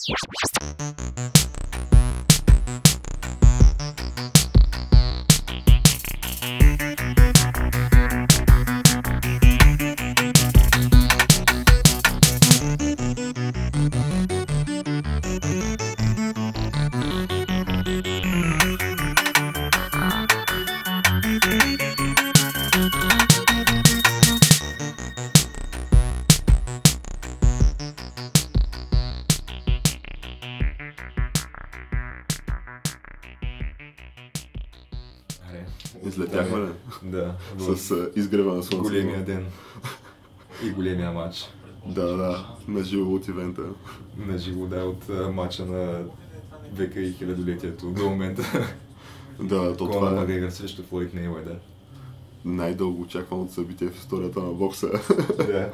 Аре, С изгрева на слънцето. големия ден и големия матч. Да, да, на живо от ивента. На живо, да, от а, матча на века и хилядолетието до момента. Да, то Конор това е Макгрегор срещу Флойд Мейуедър. най-дълго очакваното събитие в историята на бокса. Да.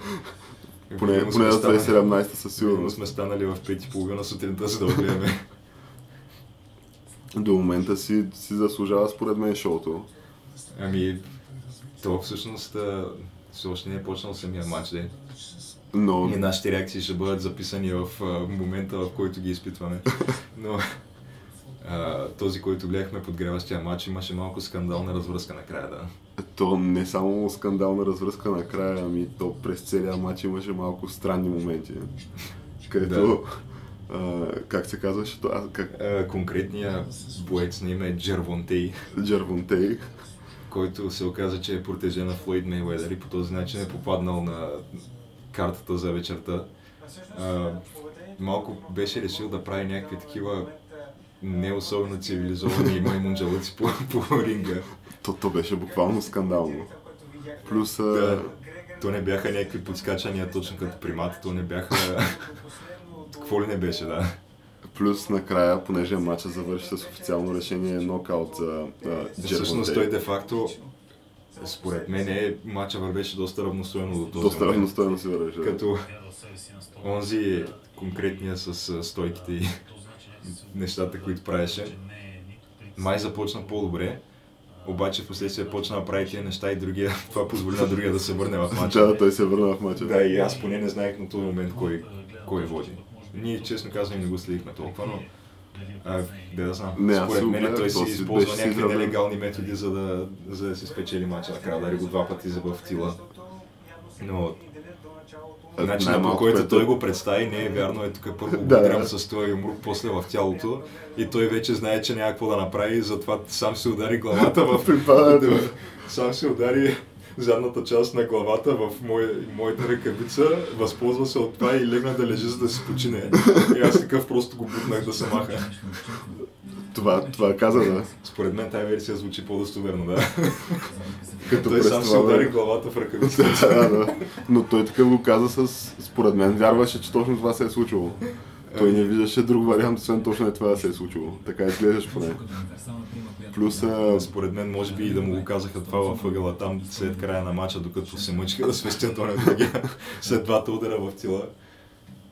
поне поне до станали- 2017 със Сигурно сигурност. сме станали в 5.30 сутринта, за да отгледаме. До момента си, си заслужава според мен шоуто. Ами, то всъщност все още не е почнал самия матч, де. Но И нашите реакции ще бъдат записани в а, момента, в който ги изпитваме. Но а, този, който гледахме подгреващия матч, имаше малко скандална развръзка накрая, да. то не само скандална развръзка накрая, ами то през целия матч имаше малко странни моменти. Където, а, как се казваше, то, а, как, А, конкретният боец на име е Джервонтей, Джервонтей, който се оказа, че е протеже на Флойд Мейуедър и по този начин е попаднал на картата за вечерта. А, малко беше решил да прави някакви такива не особено цивилизовани маймунджалъци по, по ринга. то, то беше буквално скандално. Плюс, Да. То не бяха някакви подскачания точно като примата, то не бяха... Какво ли не беше, да. Плюс накрая, понеже матча завърши с официално решение нокаут за а, Всъщност той де-факто, според мен, е, матча вървеше доста равностойно до този Доста равностойно си вървеше. Като онзи конкретния с стойките и нещата, които правеше, май започна по-добре, обаче в последствие почна да прави тия неща и другия, това позволи на другия да се върне в матча. Да, той се върна в матча. Да, и аз поне не знаех на този момент кой, кой води. Ние, честно казвам, не го следихме толкова, но а, да, да знам. Не, Според мен той то си използва някакви нелегални методи, за да, за да си спечели мача. Накрая дари го два пъти за в тила. Но Е, начинът по който пето- той го представи не е вярно. Е тук първо го Да, удрям с този юмрук, после в тялото. И той вече знае, че няма какво да направи, затова сам се удари главата в... Сам се удари задната част на главата в мой, моята ръкавица, възползва се от това и легна да лежи, за да си почине. И аз такъв просто го бутнах да се маха. Това, това каза, да. Според мен тази версия звучи по-достоверно, да. Като Той сам се това удари главата в ръкавицата. да, да. Но той такъв го каза с... Според мен вярваше, че точно това се е случило. Той не виждаше друг вариант, освен точно е това да се е случило. Така изглеждаш поне. Плюс, а, Според мен, може би и да му го казаха това във ъгъла там след края на матча, докато се мъчиха да свестят оня след двата удара в тила.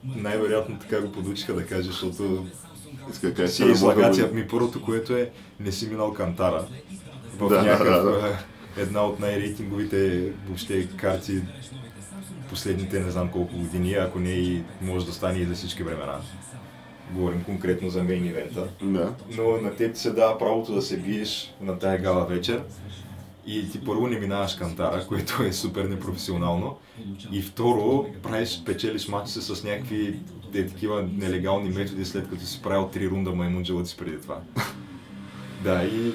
Най-вероятно така го подучиха да каже, защото иска да кажа, си е не мога да излагация. го- Ми първото, което е, не си минал кантара. В Да, някакъв, да, да. една от най-рейтинговите въобще карти последните не знам колко години, ако не и може да стане и за всички времена. Говорим конкретно за мейн ивента. Да. Но на теб се дава правото да се биеш на тая гала вечер и ти първо не минаваш кантара, което е супер непрофесионално. И второ, правиш, печелиш матча с някакви е, такива нелегални методи, след като си правил три рунда маймунджелъци преди това. Да, и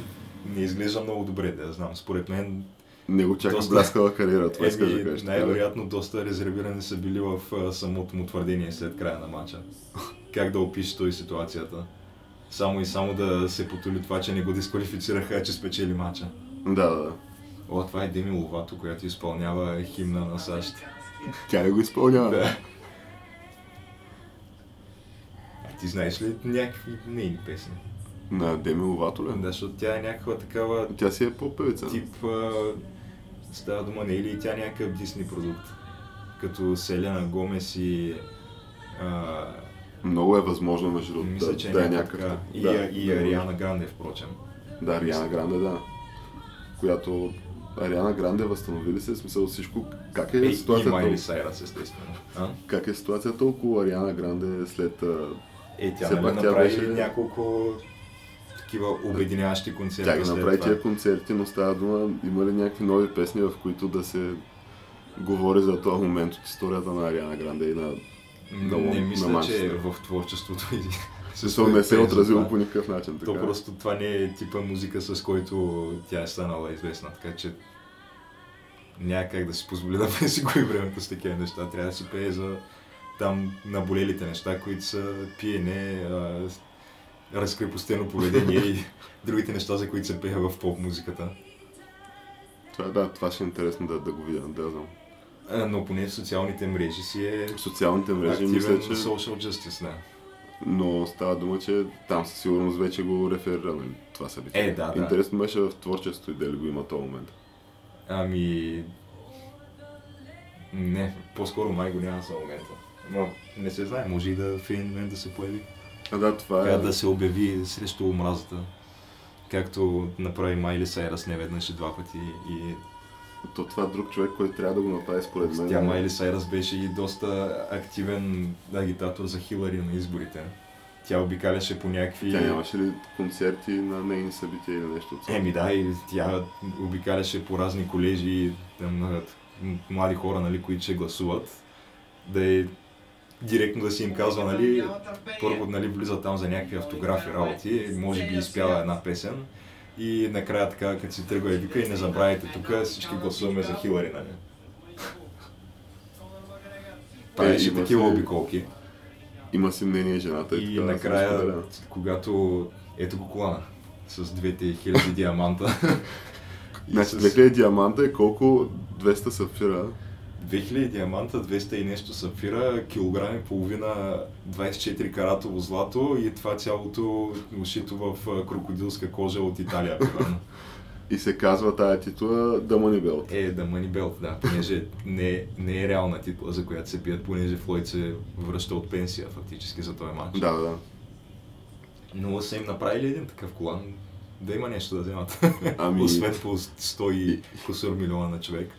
не изглежда много добре, да знам. Според мен, Не го чака Доста- бляскава кариера, това искаш да кажеш. най-вероятно доста резервирани са били в самото му твърдение след края на матча. Как да опише той ситуацията? Само и само да се потоли това, че не го дисквалифицираха, че спечели матча. Да, да, да. О, това е Деми Ловато, която изпълнява химна на САЩ. Тя не го изпълнява. Да. А ти знаеш ли някакви нейни песни? На Деми Ловато ли? Да, защото тя е някаква такава Тя си е по-певица. тип... А, става дума не е ли тя някакъв Дисни продукт? Като Селена Гомес и... А, Много е възможно, между другото, мисля, да, че е да е някакъв. И, да, и да, Ариана Гранде, впрочем. Да, Ариана Гранде, да. Която Ариана Гранде възстанови ли се, в смисъл всичко, как е, Е, и ситуацията, Майли Сайрас, естествено. А? как е ситуацията около Ариана Гранде след Е, тя нали, направи беше- няколко такива обединяващи концерти. Тя направи тия концерти, но става дума, има ли някакви нови песни, в които да се говори за този момент от историята на Ариана Гранде и на... На- Не на мисля, че Манчестър. в творчеството и Смисъл не се е отразило по никакъв начин. То Така. просто това не е типа музика, с който тя е станала известна, така че няма как да си позволи да си губи времето с такива неща. Трябва да си пее за там наболелите неща, които са пиене, разкрепостено поведение и другите неща, за които се пее в поп-музиката. Това, да, това ще е интересно да, да го видя, да знам. Но поне в социалните мрежи си е социалните мрежи активен мисля, че... social justice, да. Но става дума, че там със сигурност вече го реферира, нали? Това събитие. Е, да, да. Интересно беше в творчеството и дали го има този момент. Ами... Не, по-скоро май го няма за момента. Но не се знае, може и да в един момент да се появи. А да, това е... да се обяви срещу омразата. Както направи Майли Сайрас не веднъж и два пъти. И То това е друг човек, който трябва да го направи според мен. тя Майли Сайрас беше и доста активен агитатор за Хилари на изборите. Тя обикаляше по някакви... Тя нямаше ли концерти на нейни събития или нещо от? Еми да, и тя обикаляше по разни колежи там, млади хора, нали, които ще гласуват. Да е директно да си им казва, нали, първо нали, влиза там за някакви автографи работи, може би изпява една песен и накрая така, като си тръгва и вика и не забравяйте тук, всички гласуваме за Хилари, нали. Правеше има такива си- обиколки Има си мнение жената и, и така, накрая, когато ето го колана с двете хиляди диаманта. и Значи с 2000 диаманта е колко 200 сапфира. 2000 диаманта, 200 и нещо сапфира, килограм и половина 24 каратово злато и това цялото ушито в крокодилска кожа от Италия. И се казва тая титла The Money Belt. Е, да Money Belt, да, понеже не, не е реална титла, за която се бият, понеже Флойд се връща от пенсия фактически за този матч. Да, да, да. Но са им направили един такъв колан, да има нещо да вземат. Ами- Освен по 100 и кусор милиона на човек.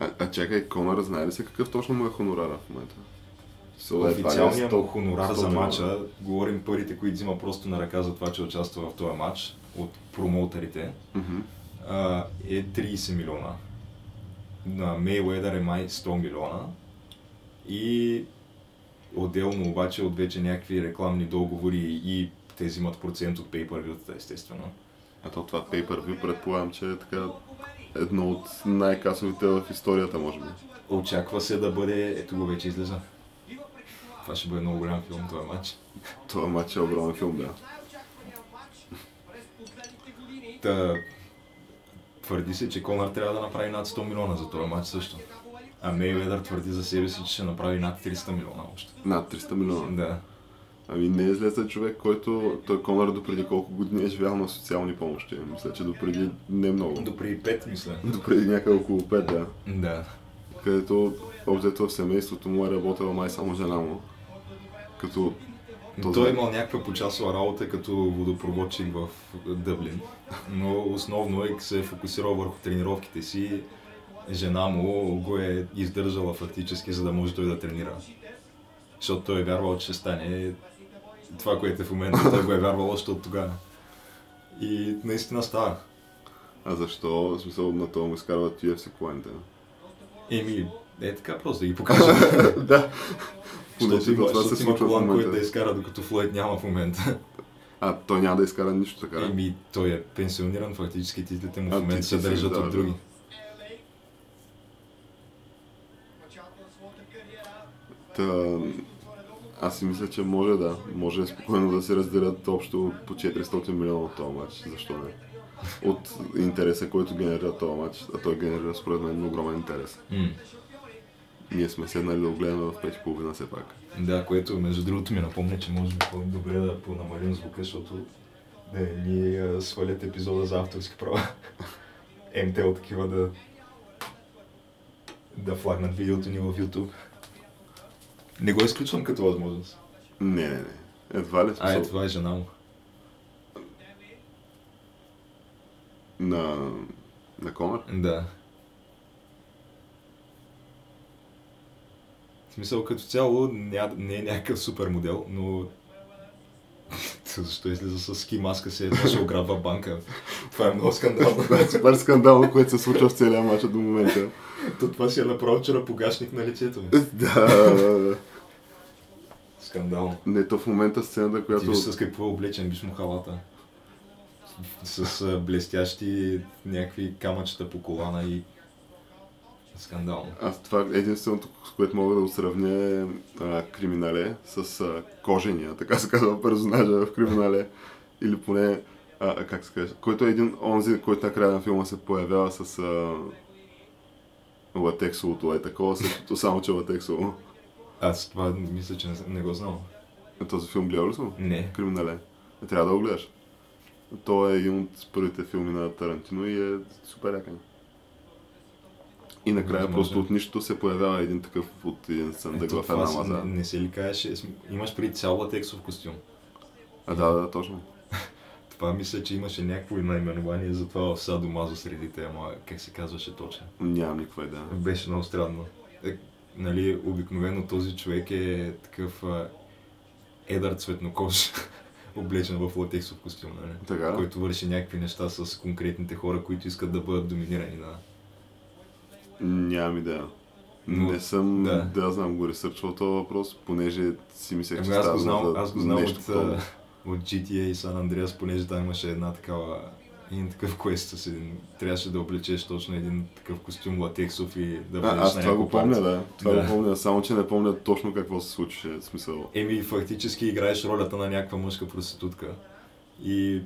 А, а чакай, Конър, знае ли се какъв точно му е хонорара в момента? Е Официалният 100 му хонорар 100 за матча, говорим парите, които взима просто на ръка за това, че участва в този матч от промоутерите, а, е 30 милиона. На Мейуедър е май 100 милиона. И отделно обаче от вече някакви рекламни договори и те взимат процент от pay per естествено. А то това Pay Per предполагам, че е така едно от най-касовите в историята, може би. Очаква се да бъде, ето го вече излиза. Това ще бъде много голям филм, този матч. Това матч е огромен филм, да. Та, твърди се, че Конър трябва да направи над 100 милиона за този матч също. А Мейведър твърди за себе си, че ще направи над 300 милиона още. Над 300 милиона. Да. Ами не е излезе човек, който той Конър допреди колко години е живял на социални помощи. Мисля, че допреди не много. До преди 5, мисля. Допреди някъде около 5, да. Да. Където обзето в семейството му е работила май само жена му. Като Но той е имал някаква почасова работа като водопроводчик в Дъблин, но основно е се е фокусирал върху тренировките си. Жена му го е издържала фактически, за да може той да тренира. Защото той е вярвал, че ще стане това, което е в момента. Той го е вярвал още от тогава. И наистина става. А защо? В смисъл на това му изкарват UFC коланите. Еми, е така просто да ги покажа. да. Защото има, това се случва в колан, който да изкара, докато Флойд няма в момента. А, той няма да изкара нищо така. Еми, той е пенсиониран, фактически титлите му в момента се държат от други. Та, аз си мисля, че може да. Може спокойно да се разделят общо по 400 милиона от този матч. Защо не? От интереса, който генерира този матч. А той генерира според мен огромен интерес. М. Ние сме седнали да го гледаме в 5.30 все пак. Да, което между другото ми напомня, че може би по-добре да понамалим звука, защото да не ни свалят епизода за авторски права. МТЛ такива да да флагнат видеото ни в YouTube. Не го изключвам като възможност. Не, не, не. Едва ли А, е, това е жена му. на, на Конър. Да. В смисъл, като цяло ня, не е някакъв супер модел, но защо излиза с ски маска си, едно ще ограбва банка. Това е много скандално. Това е супер скандално, което се случва в целия матч до момента. То това си е направо вчера погашник на лицето ми. Да, да, да. Скандално. Не, то в момента сцената, Ти която... виж с какво е облечен, виж му халата. С блестящи някакви камъчета по колана и скандално. Аз това единственото, с което мога да го сравня е а, криминале с а, кожения, така се казва персонажа в криминале. Или поне, а, а, как се каже, който е един онзи, който накрая на филма се появява с а, латексовото, е такова, същото, само че латексово. Аз това мисля, че не, не го знам. Е, Този филм гледал ли съм? Не. Криминале. Не трябва да го гледаш. То е един от първите филми на Тарантино и е супер якен. И накрая Възможно. просто от нищото се появява един такъв от един съндък в една маза. не, не се ли кажеше, см- имаш при цял латексов костюм. А, да, да, точно. Това мисля, че имаше някакво наименование за това в Садо Мазо средите, ама как се казваше точно. Нямам никаква идея. Беше много странно. Е, нали, обикновено този човек е такъв а, едър цветнокож, облечен в латексов костюм, нали? Така. който върши някакви неща с конкретните хора, които искат да бъдат доминирани. Да. Нямам идея. Но- не съм, да. да. знам, го ресърчвал този въпрос, понеже си мислех, че Ами аз става го знам, аз го знам от, от GTA и San Andreas, понеже там имаше една такава един такъв квест с един, трябваше да облечеш точно един такъв костюм латексов и да А, влезеш аз на това го помня, парти. да. Това Да. го помня, само че не помня точно какво се случваше. В смисъл. Еми, фактически играеш ролята на някаква мъжка проститутка. И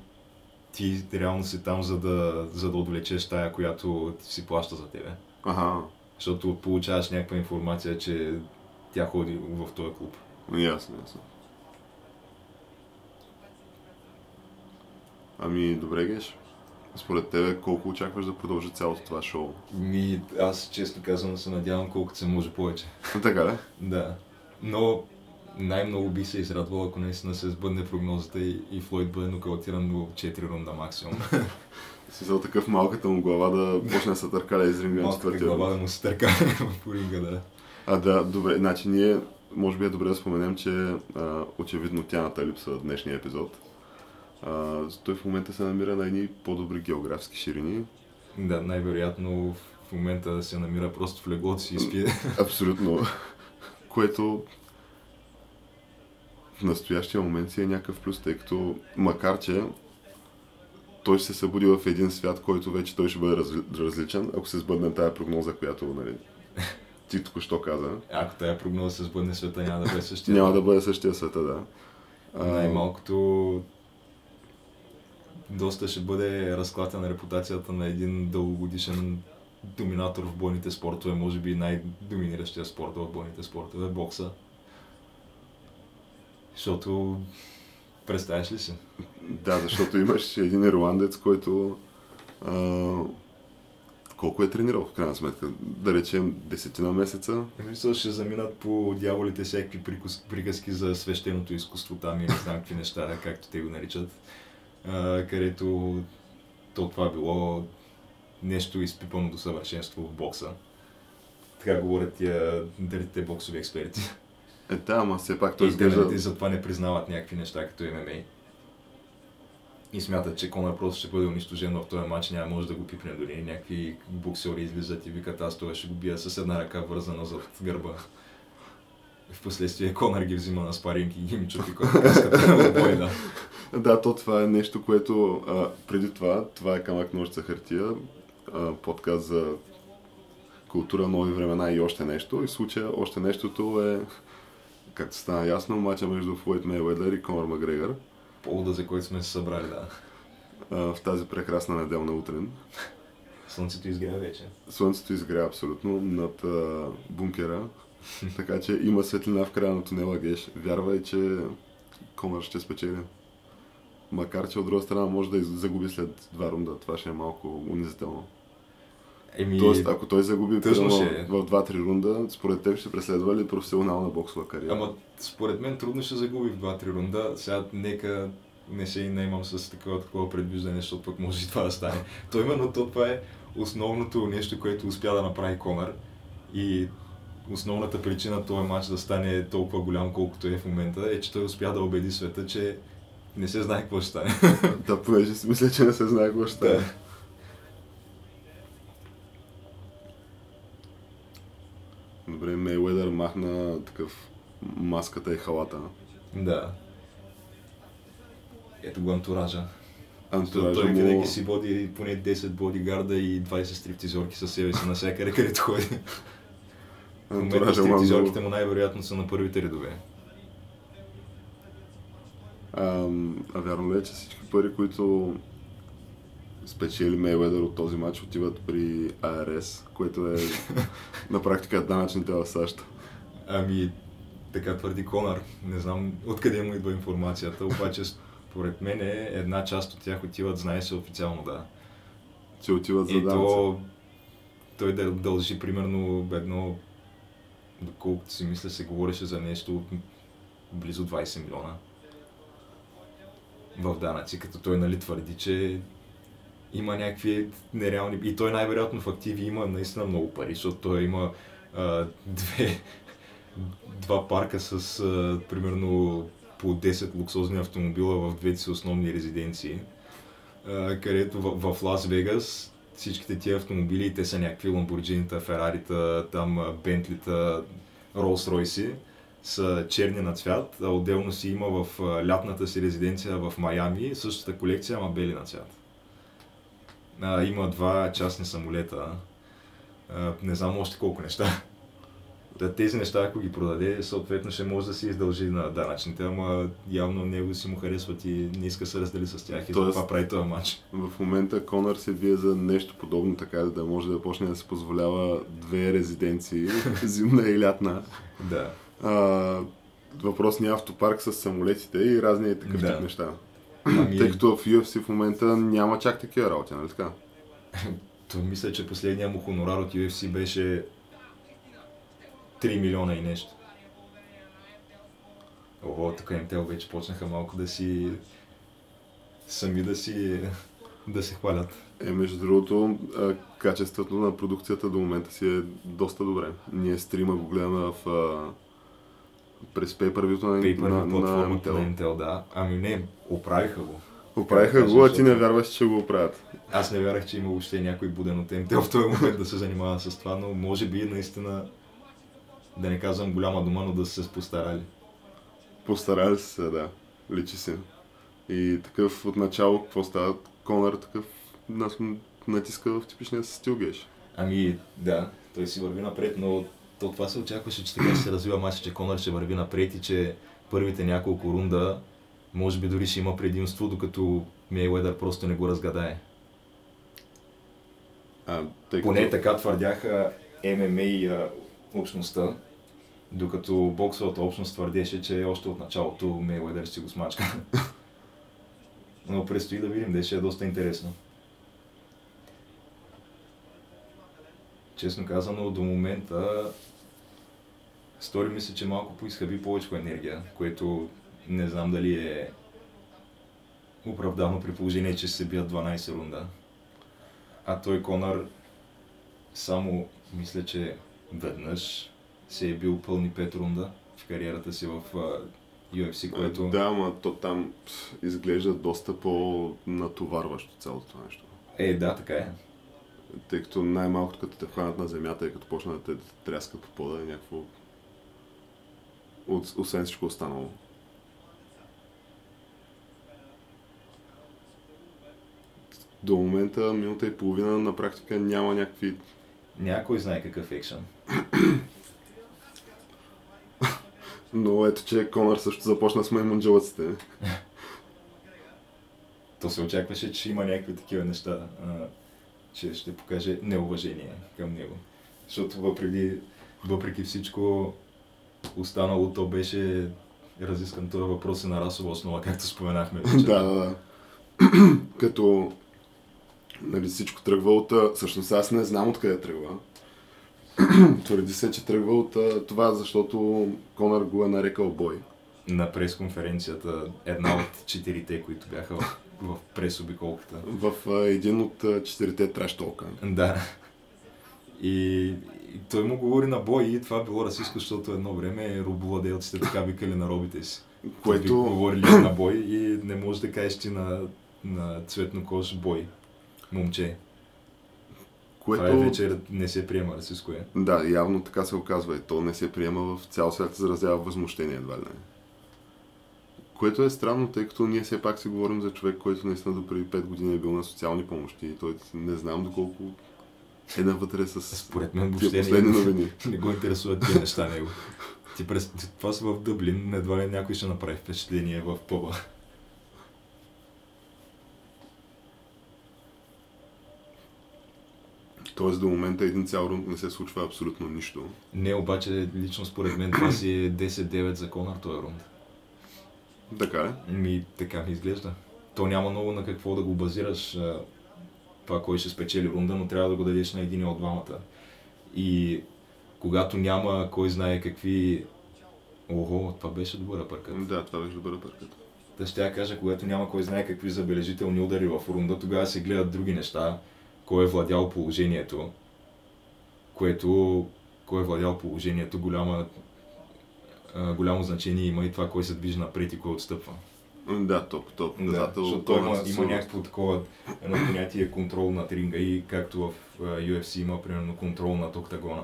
ти реално си там, за да, за да отвлечеш тая, която ти си плаща за тебе. Аха, Защото получаваш някаква информация, че тя ходи в този клуб. ясно, ясно. Ами, добре, Геш. Според тебе, колко очакваш да продължи цялото това шоу? Ми, аз честно казвам се надявам колкото се може повече. така ли? Да. Но най-много би се израдвал, ако наистина се сбъдне прогнозата и, и Флойд бъде нокаутиран в 4 рунда максимум. Смисъл такъв малката му глава да почне да се търкаля из ринга на четвъртия глава да му се търка в ринга, да. А, да, добре. Значи ние, може би е добре да споменем, че а, очевидно тяната липсва в днешния епизод. А, той в момента се намира на едни по-добри географски ширини. Да, най-вероятно в момента се намира просто в леглото си и спи. Абсолютно. Което в настоящия момент си е някакъв плюс, тъй като макар че той ще се събуди в един свят, който вече той ще бъде разли- различен, ако се сбъдне тая прогноза, която нали, ти току-що каза. Ако тая прогноза се сбъдне света, няма да бъде същия. Няма да бъде същия света, да. Най-малкото доста ще бъде разклатена репутацията на един дългогодишен доминатор в бойните спортове, може би най-доминиращия спорт в бойните спортове, бокса. Защото, представяш ли си? Да, защото имаш един ирландец, който а, колко е тренирал в крайна сметка? Да речем десетина месеца. Мисля, ще заминат по дяволите всякакви приказки за свещеното изкуство там и не знам какви неща, както те го наричат, а, където то това било нещо изпипано до съвършенство в бокса. Така говорят тия дрите боксови експерти. Е, да, ама все пак той и те, изглежда... нали, затова не признават някакви неща като ММА. И смятат, че Конор просто ще бъде унищожен в този матч, няма може да го пипне дори. Някакви боксери излизат и викат, аз това ще го бия с една ръка вързана зад гърба. Впоследствие Конор ги взима на спаринг и ги ми чупи каската в бой, да. Да, то това е нещо, което а, преди това, това е камък ножица хартия, а, подкаст за култура, нови времена и още нещо. И в случая още нещото е, както стана ясно, мача между Флойд Мейуедър и Конор Макгрегор Повода, за който сме се събрали, да. а, в тази прекрасна неделна утрин. Слънцето изгря вече. Слънцето изгря абсолютно над а, бункера, така че има светлина в края на тунела Геш. Вярвай, че Конор ще спечели. Макар, че от друга страна може да загуби след два рунда. Това ще е малко унизително. Еми, Тоест, ако той загуби примерно, ще е. в 2-3 рунда, според теб ще преследва ли професионална боксова кариера? Ама според мен трудно ще загуби в 2-3 рунда. Сега нека не се и наимам с такова, такова предвиждане, защото пък може и това да стане. То именно то това е основното нещо, което успя да направи Конър. И основната причина този матч да стане толкова голям, колкото е в момента, е, че той успя да убеди света, че не се знае какво ще стане. Да, понеже си мисля, че не се знае какво ще стане. Да. Добре, Мейуедър махна такъв маската и халата. Да. Ето го антуража. Антуража той му... винаги си води поне 10 бодигарда и 20 стриптизорки със себе си навсякъде, където ходи. Антуража е стриптизорките много... му най-вероятно са на първите редове. А, а вярно ли е, че всички пари, които спечели Мейуедър от този матч, отиват при АРС, което е на практика данъчните в САЩ. Ами, така твърди Конър. Не знам откъде му идва информацията, обаче според мен е една част от тях отиват, знае се официално, да. Че отиват за И данъци. то той дължи примерно едно, доколкото си мисля, се говореше за нещо близо 20 милиона в данъци, като той нали твърди, че има някакви нереални... И той най-вероятно в активи има наистина много пари, защото той има а, две, два парка с а, примерно по 10 луксозни автомобила в двете си основни резиденции, а, където в, в Лас Вегас всичките тия автомобили, те са някакви Ламборджинита, Ферарита, там Бентлита, Ролс Ройси, са черни на цвят, а отделно си има в лятната си резиденция в Майами същата колекция, ама бели на цвят. А, има два частни самолета, а, не знам още колко неща. Тези неща, ако ги продаде, съответно ще може да си издължи на данъчните, ама явно него си му харесват и не иска се раздели с тях и Тоест- затова прави този матч. В момента Конър се вие за нещо подобно, така да може да почне да се позволява две резиденции, зимна и лятна. Да. А, въпросния автопарк с самолетите и разни такъв Да. тип неща. Ами, Тъй като в UFC в момента няма чак такива работи, нали така? той мисля, че последния му хонорар от UFC беше 3 милиона и нещо. Ого, тук МТЛ вече почнаха малко да си... сами да си... да се хвалят. Е, между другото, качеството на продукцията до момента си е доста добре. Ние стрима го гледаме в, през пейпервюто на, Пейпер на, на платформата на. Intel, да. Ами не, оправиха го. Оправиха го, а ти не вярваш, че го оправят. Аз не вярвах, че има въобще някой буден от МТЛ в този момент да се занимава с това, но може би наистина, да не казвам голяма дума, но да са се постарали. Постарали са се, да. Личи се. И такъв от начало, какво става? Конър такъв натиска в типичния си стил гейш. Ами, да, той си върви напред, но то това се очакваше, че така ще се развива матча, че Конър ще върви напред и че първите няколко рунда може би дори ще има предимство, докато Мейуедър просто не го разгадае. А, тъй Поне така твърдяха ММА общността, докато боксовата общност твърдеше, че още от началото Мейуедър си го смачка. Но предстои да видим, де е доста интересно. Честно казано, до момента стори ми се, че малко поизхъби повече енергия, което не знам дали е оправдано при положение, че се бият 12 рунда. А той Конър само мисля, че веднъж се е бил пълни 5 рунда в кариерата си в UFC, което... Да, ама то там изглежда доста по-натоварващо цялото нещо. Е, да, така е. Тъй като най-малкото като те хванат на земята и като почнат да те тряскат по пода е някакво... От, освен всичко останало. До момента, минута и половина, на практика няма някакви... Някой знае какъв екшън. Но ето, че Конър също започна с маймунджалъците. То се очакваше, че има някакви такива неща, а, че ще покаже неуважение към него. Защото въпреки, въпреки всичко останало, то беше разискан този въпрос е на расова основа, както споменахме вече. да, да, да. Като нали, всичко тръгва от... Всъщност аз не знам откъде тръгва. Твърди се, че тръгва от това, защото Конър го е нарекал бой. На пресконференцията, една от четирите, които бяха в, в пресобиколката. В а, един от а, четирите траш толка. Да. И, и той му говори на бой и това било расистско, защото едно време робовладелците така викали на робите си. Което- говорили на бой и не можеш да кажеш ти на, на цветно кош бой. Момче. Което... Това е вече не се приема расистско е. Да, явно така се оказва и то не се приема в цял свят, заразява възмущение едва ли не. Което е странно, тъй като ние все пак си говорим за човек, който наистина до преди 5 години е бил на социални помощи и той не знам доколко е навътре с Според мен въобще последни не, новини. не го интересуват тези неща него. Ти през... Това са в Дъблин, едва ли някой ще направи впечатление в пъба. Тоест до момента един цял рунд не се случва абсолютно нищо. Не, обаче, лично според мен това си е 10-9 за Конър този рунд. Така ли? Ми, така ми изглежда. То няма много на какво да го базираш това, кой ще спечели рунда, но трябва да го дадеш на един от двамата. И когато няма кой знае какви... Ого, това беше добър апъркът. Да, това беше добър апъркът. Та ще я кажа, когато няма кой знае какви забележителни удари в рунда, тогава се гледат други неща, кой е владял положението, което, кой е владял положението, голяма, голямо значение има и това, кой се движи напред и кой отстъпва. Да, топ, топ. Да, защото той има, със има сигурност. някакво такова едно понятие контрол над ринга и както в UFC има примерно контрол над октагона.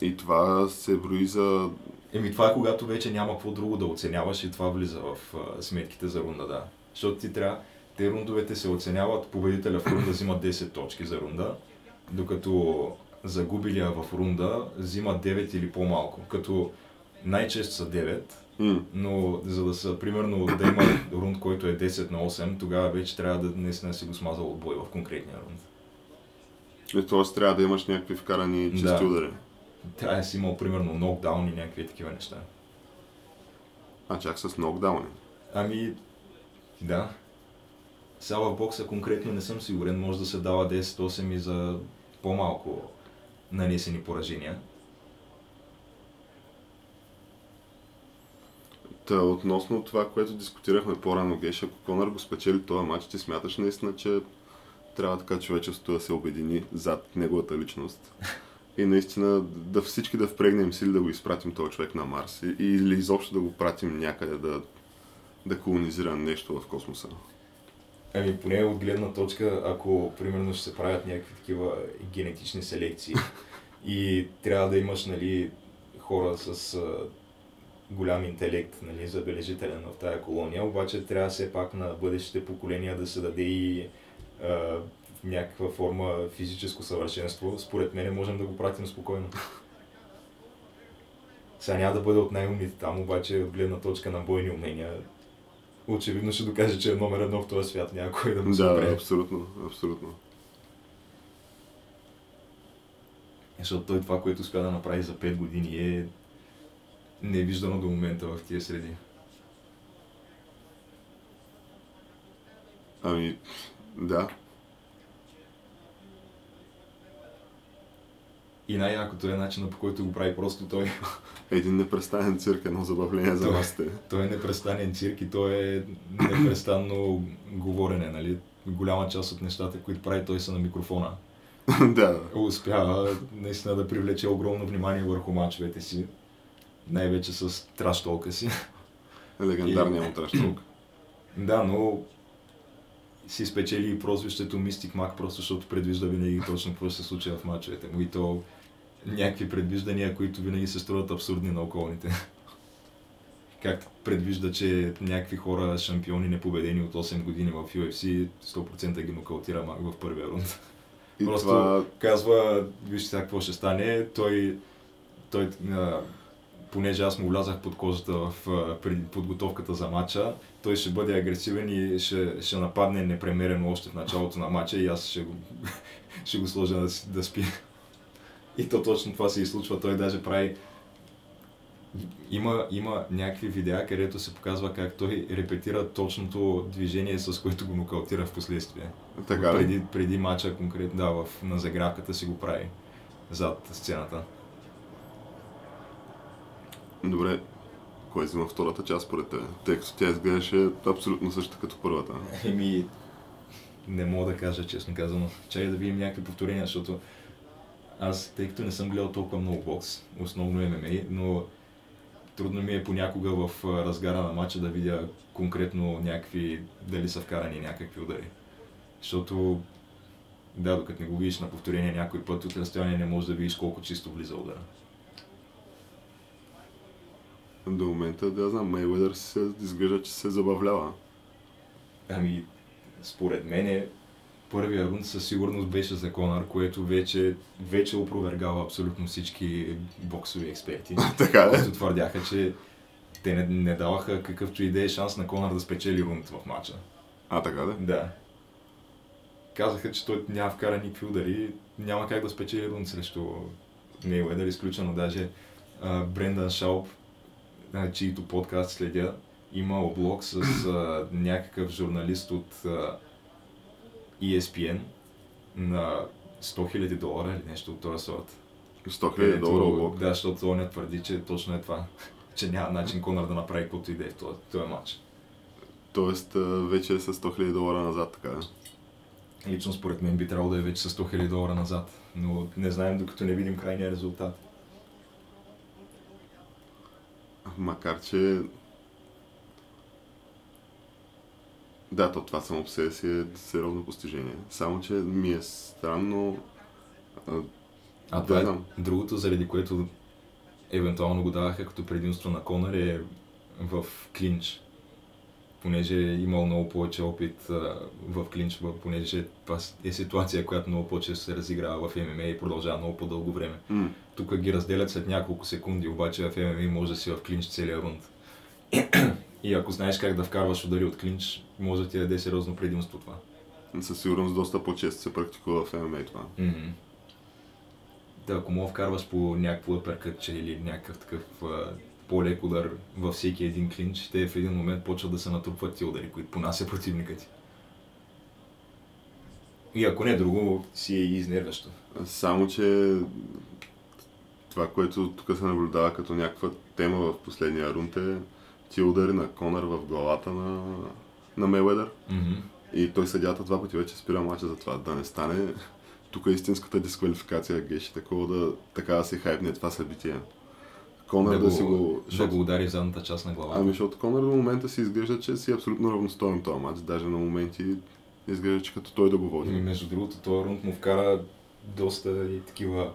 И това се брои за... Еми това е когато вече няма какво друго да оценяваш и това влиза в сметките за рунда, да. Защото ти трябва, те рундовете се оценяват, победителя в рунда взима 10 точки за рунда, докато загубилия в рунда взима 9 или по-малко, като най-често са 9, М, но за да са, примерно, да има рунд, който е 10 на 8, тогава вече трябва да наистина си го смазал от бой в конкретния рунд. И т.е. трябва да имаш някакви вкарани чисти Да. удари. Трябва да си имал, примерно, нокдаун и някакви такива неща. А чак с нокдауни. Ами, да. Сега в бокса конкретно не съм сигурен, може да се дава 10-8 и за по-малко нанесени поражения. Та, относно това, което дискутирахме по-рано, Геш, ако Конър го спечели този матч, ти смяташ наистина, че трябва така човечеството да се обедини зад неговата личност и наистина да всички да впрегнем сили да го изпратим този човек на Марс или изобщо да го пратим някъде да, да колонизира нещо в космоса. Ами, поне от гледна точка, ако примерно ще се правят някакви такива генетични селекции и трябва да имаш, нали, хора с а, голям интелект, нали, забележителен в тая колония, обаче трябва все пак на бъдещите поколения да се даде и а, някаква форма физическо съвършенство. Според мен можем да го пратим спокойно. Сега няма да бъде от най-умните там, обаче от гледна точка на бойни умения, очевидно ще докаже, че е номер едно в този свят, няма кой да му се Да, абсолютно, абсолютно. Защото той това, което успя да направи за 5 години е невиждано до момента в тия среди. Ами, да, И най-якото е начинът по който го прави просто той. един непрестанен цирк, едно забавление за вас. Той е непрестанен цирк и той е непрестанно говорене, нали? Голяма част от нещата, които прави той са на микрофона. да, Успява наистина да привлече огромно внимание върху мачовете си. Най-вече с траш толка си. легендарният му траштолк. Да, но си спечели и прозвището Мистик Мак, просто защото предвижда винаги точно какво ще се случи в мачовете му. И то някакви предвиждания, които винаги се струват абсурдни на околните. Как предвижда, че някакви хора, шампиони непобедени от 8 години в UFC, 100% ги нокаутира Мак в първия рунд. И Просто това, казва, вижте сега какво ще стане, той, той а, понеже аз му влязах под кожата в преди подготовката за матча, той ще бъде агресивен и ще, ще нападне непремерено още в началото на матча и аз ще го, ще го сложа да, да спи. И то точно това се и случва, той даже прави има, има някакви видеа, където се показва как той репетира точното движение, с което го нокаутира в последствие. така ли? Преди, преди матча конкретно, да, в, на загравката си го прави зад сцената. Добре, кой взима втората част според те? Тъй като тя изглеждаше абсолютно същата като първата. Еми, не мога да кажа, честно казано. Чай да видим някакви повторения, защото аз, тъй като не съм гледал толкова много бокс, основно ММА, но трудно ми е понякога в разгара на матча да видя конкретно някакви, дали са вкарани някакви удари. Защото, да, докато не го видиш на повторение някой път от разстояние, не можеш да видиш колко чисто влиза удара. До момента, да знам, Мейведър се изглежда, че се забавлява. Ами, според мен първия рунд със сигурност беше за Конър, което вече, вече опровергава абсолютно всички боксови експерти. така е. които твърдяха, че те не, не даваха какъвто и да е шанс на Конър да спечели рунд в матча. А, така да? Да. Казаха, че той няма вкара никакви удари, няма как да спечели рунд срещу Мейуедър, изключено даже а, Брендан Шауп, а, чието подкаст следя, има облог с а, някакъв журналист от а, ESPN на 100 000 долара или нещо от този сорт. 100 000 Където- долара облог. Да, защото он твърди, че точно е това. че няма начин Конър да направи каквото и да е в този, този матч. Тоест, вече е с 100 000 долара назад, така да? Лично според мен би трябвало да е вече с 100 000 долара назад, но не знаем докато не видим крайния резултат. Макар, че... Да, то това само по себе си е сериозно постижение. Само, че ми е странно... А, А Да, това е другото, заради което евентуално го даваха като предимство на Конър е в клинч. Понеже е имал много повече опит а, в клинч, понеже това е ситуация, която много по-често се разиграва в ММА и продължава много по-дълго време. м, Тук ги разделят след няколко секунди, обаче в ММА може да си в клинч целия рунд. И ако знаеш как да вкарваш удари от клинч, може да ти даде сериозно предимство това. със сигурност доста по-често се практикува в ММА това. Мгм. Да, ако мога вкарваш по някакво апъркътче или някакъв такъв а, по-лек удар във всеки един клинч, те в един момент почват да се натрупват ти удари, които понася противника ти. И ако не друго, си е изнервящо. Само, че това, което тук се наблюдава като някаква тема в последния рунд е тия удари на Конър в главата на, на Мейуедър. Мгм. И той съдята два пъти вече спира мача за това. Да не стане тук е истинската дисквалификация геш, такова да, така да се хайпне това събитие. Конър да, да, си го... го, да защото- го удари в задната част на главата. Ами, защото Конър до момента си изглежда, че си абсолютно равностоен този матч. Даже на моменти изглежда, че като той да го води. Ами, между другото, този рунд му вкара доста и такива...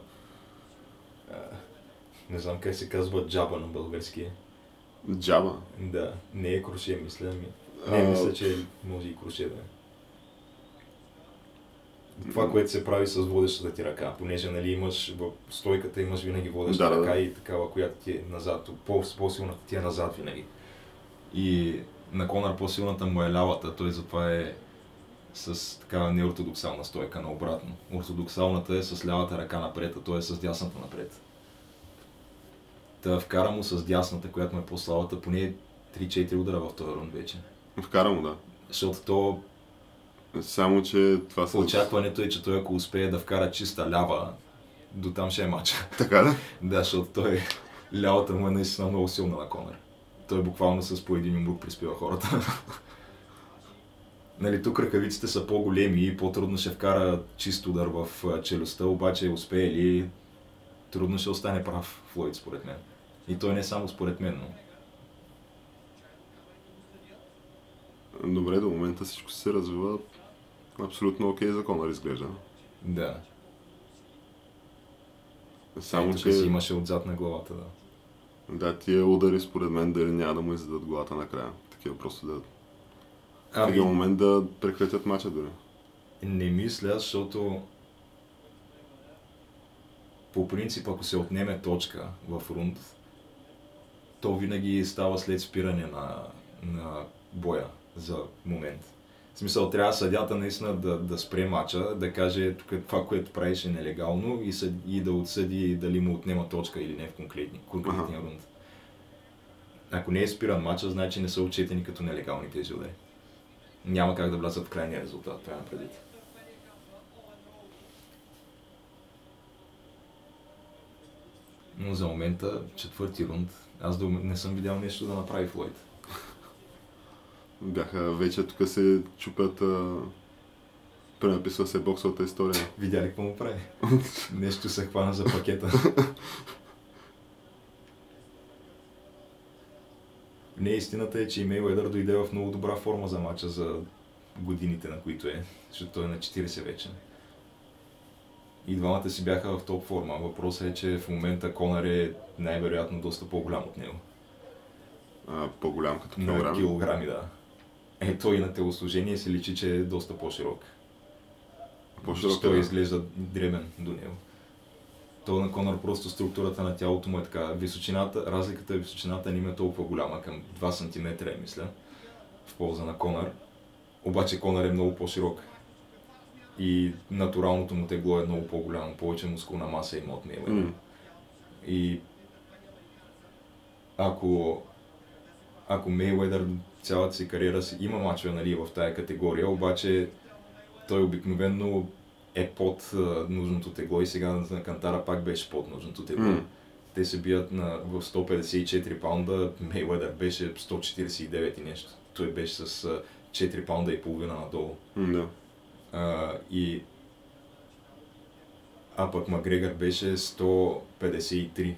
а, не знам как се казва джаба на български. Джаба. Да, не е круше, мисля. Ми. Не, А, мисля, че може и круше да е. Това, което се прави с водещата ти ръка, понеже нали, имаш в стойката имаш винаги водеща Да, ръка да. и такава, която ти е назад, по- по-силната ти е назад винаги. И на Конър по-силната му е лявата, той затова е с такава неортодоксална стойка, наобратно. Ортодоксалната е с лявата ръка напред, а той е с дясната напред. Та вкара му с дясната, която му е по-слабата, поне 3-4 удара в този рунд вече. Вкара му, да. Защото то Само, че това са... очакването е, че той ако успее да вкара чиста лява, до там ще е мача. Така да? да, защото той лявата му е наистина много силна на Конър. Той буквално с по един умрук приспива хората. нали, тук ръкавиците са по-големи и по-трудно ще вкара чист удар в челюстта, обаче успее ли, трудно ще остане прав Флойд според мен. И той не е само според мен, но Добре, до момента всичко се развива абсолютно окей за Конър изглежда. да. Само, Ето, че си имаше отзад на главата, да. да, тия удари според мен дали няма да му издадат главата накрая. Такива просто да в Ами, момент да прекратят мача дори. Не мисля, защото по принцип, ако се отнеме точка в рунд, то винаги става след спиране на, на боя за момент. В смисъл, трябва съдята наистина да, да спре мача, да каже тук това, което правиш е нелегално и, съд, и да отсъди дали му отнема точка или не в конкретни, конкретния рунд. Ако не е спиран мача, значи не са отчетени като нелегални тези удари. Няма как да влязат в крайния резултат, трябва предвид. Но за момента, четвърти рунд, аз до, не съм видял нещо да направи Флойд. Бяха вече тук се чупят а, Пренаписва се боксовата история. Видя ли какво му прави? Нещо се хвана за пакета. Не, истината е, че и Мейуедър дойде в много добра форма за мача за годините, на които е, защото той е на 40 вече. И двамата си бяха в топ форма. Въпросът е, че в момента Конър е най-вероятно доста по-голям от него. А, по-голям като На килограм. килограми, да. Е, той на телосложение се личи, че е доста по-широк. По-широк Той е. изглежда дребен до него. То на Конър просто структурата на тялото му е така. Височината, разликата е височината не им е толкова голяма, към 2 см е, мисля, в полза на Конър. Обаче Конър е много по-широк. И натуралното му тегло е много по-голямо, повече мускулна маса има от него. М. И ако, ако Мейуедър цялата си кариера си има мачове нали, в тая категория, обаче той обикновено е под нужното тегло и сега на Кантара пак беше под нужното тегло. М. Те се бият на, в 154 паунда, Мейуедър беше 149 и нещо. Той беше с а, 4 паунда и половина надолу. М, Да. А, и а пък Макгрегор беше 153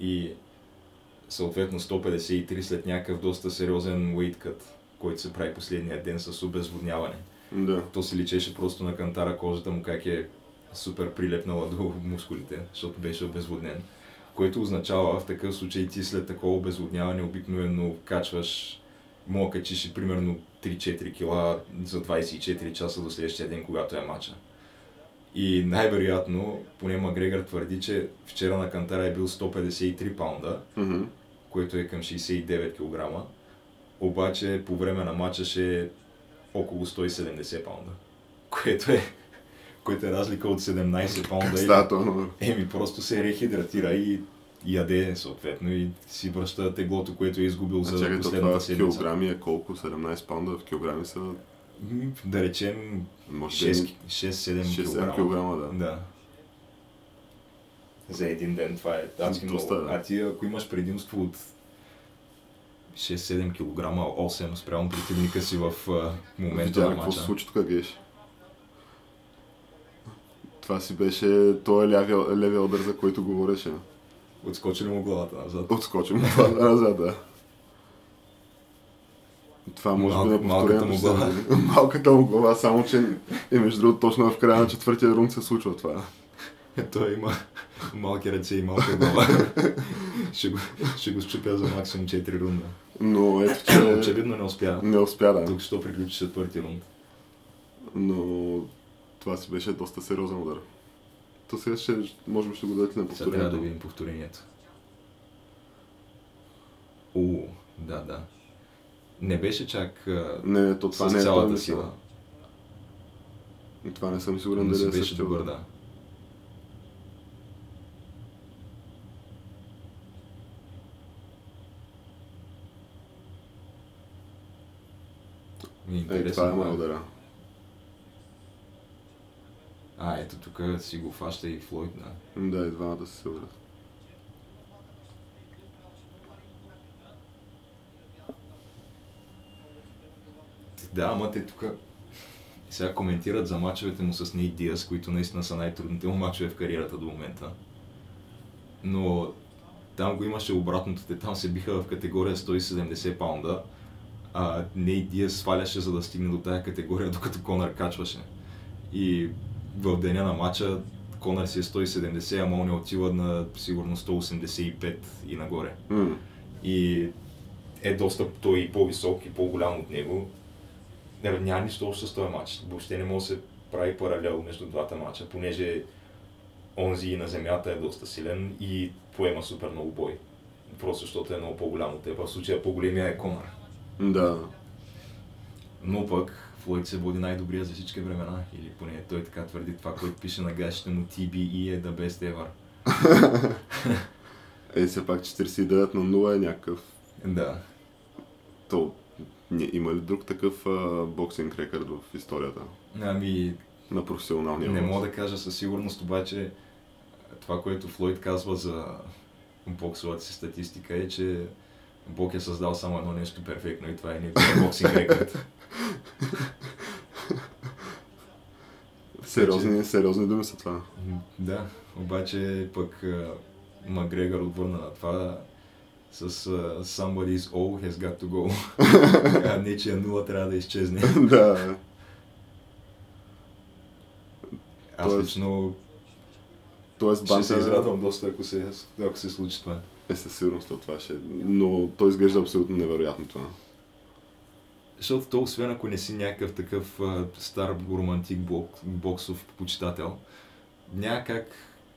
и съответно 153 след някакъв доста сериозен cut, който се прави последния ден с обезводняване. Да. То се личеше просто на кантара кожата му как е супер прилепнала до мускулите, защото беше обезводнен. Което означава в такъв случай ти след такова обезводняване обикновено качваш, мога качиш примерно 3-4 кила за 24 часа до следващия ден, когато е мача. И най-вероятно, поне Макгрегор твърди, че вчера на кантара е бил 153 паунда, Мгм. което е към 69 кг. Обаче по време на мача ще е около 170 паунда. Което е, което е разлика от 17 паунда. Как става? Еми, просто се рехидратира и яде съответно и си връща теглото, което е изгубил за чакай, последната в седмица. килограми е колко? 17 паунда в килограми са, М, Да речем може би 6-7 6-7 кг. килограма, да. Да. За един ден това е адски много. Да. А ти ако имаш предимство от 6-7 кг, 8 спрямо противника си в момента Видя на ли какво се мача. случи тук, Геш? Това си беше този левия, левия удар, за който говореше. Отскочи ли му главата назад? Отскочи му това назад, да. Това може би Мал- не малката му глава. Малката му глава, само че е между другото точно в края на четвъртия рунд се случва това. Той има малки ръце и малка глава. ще, го, ще го щупя за максимум 4 рунда. Но ето, че Очевидно не успя. не успя да. Тук що приключи четвърти рунд. Но това си беше доста сериозен удар. То сега ще, може би ще го дадете на Сега трябва да повторението. видим повторението. О, да, да. Не беше чак Не, то това с не е цялата сила. Това не съм сигурен дали си е беше същия добър, да. Е, това е моя удара. А, ето тук си го фаща и Флойд, да. Да, и двамата се ударят. Да, ама те тук сега коментират за мачовете му с Нейт Диас, които наистина са най-трудните му мачове в кариерата до момента. Но там го имаше обратното, те там се биха в категория 170 паунда, а Нейт Диас сваляше за да стигне до тая категория, докато Конър качваше. И в деня на мача Конър си е 170, ама он не отива на сигурно 185 и нагоре М. и е доста той и по-висок и по-голям от него. Няма нищо общо с този матч. Въобще не може да се прави паралел между двата матча, понеже онзи на земята е доста силен и поема супер много бой. Просто защото е много по-голям от теб. В случая по-големия е Конър. Да. Но пък Флойд се води най-добрия за всички времена. Или поне той така твърди това, което пише на гащите му TBE е the best ever. Е, все пак 49 на 0 е някакъв. Да. То, не, има ли друг такъв а, боксинг рекорд в историята Ами, на професионалния Не мога да кажа със сигурност, обаче това, което Флойд казва за боксовата си статистика е, че Бог е създал само едно нещо перфектно и това е неговия боксинг рекорд. Сериозни, сериозни думи са това. Да, обаче пък Макгрегор отвърна на това с uh, somebody's O has got to go. а нечия нула трябва да изчезне. да. Аз Тоест, лично Тоест ще се банка израдвам доста, ако се, ако се случи това. е със сигурност това ще. Но то изглежда абсолютно невероятно това. Защото то, освен ако не си някакъв такъв а, стар романтик бок, боксов почитател, няма как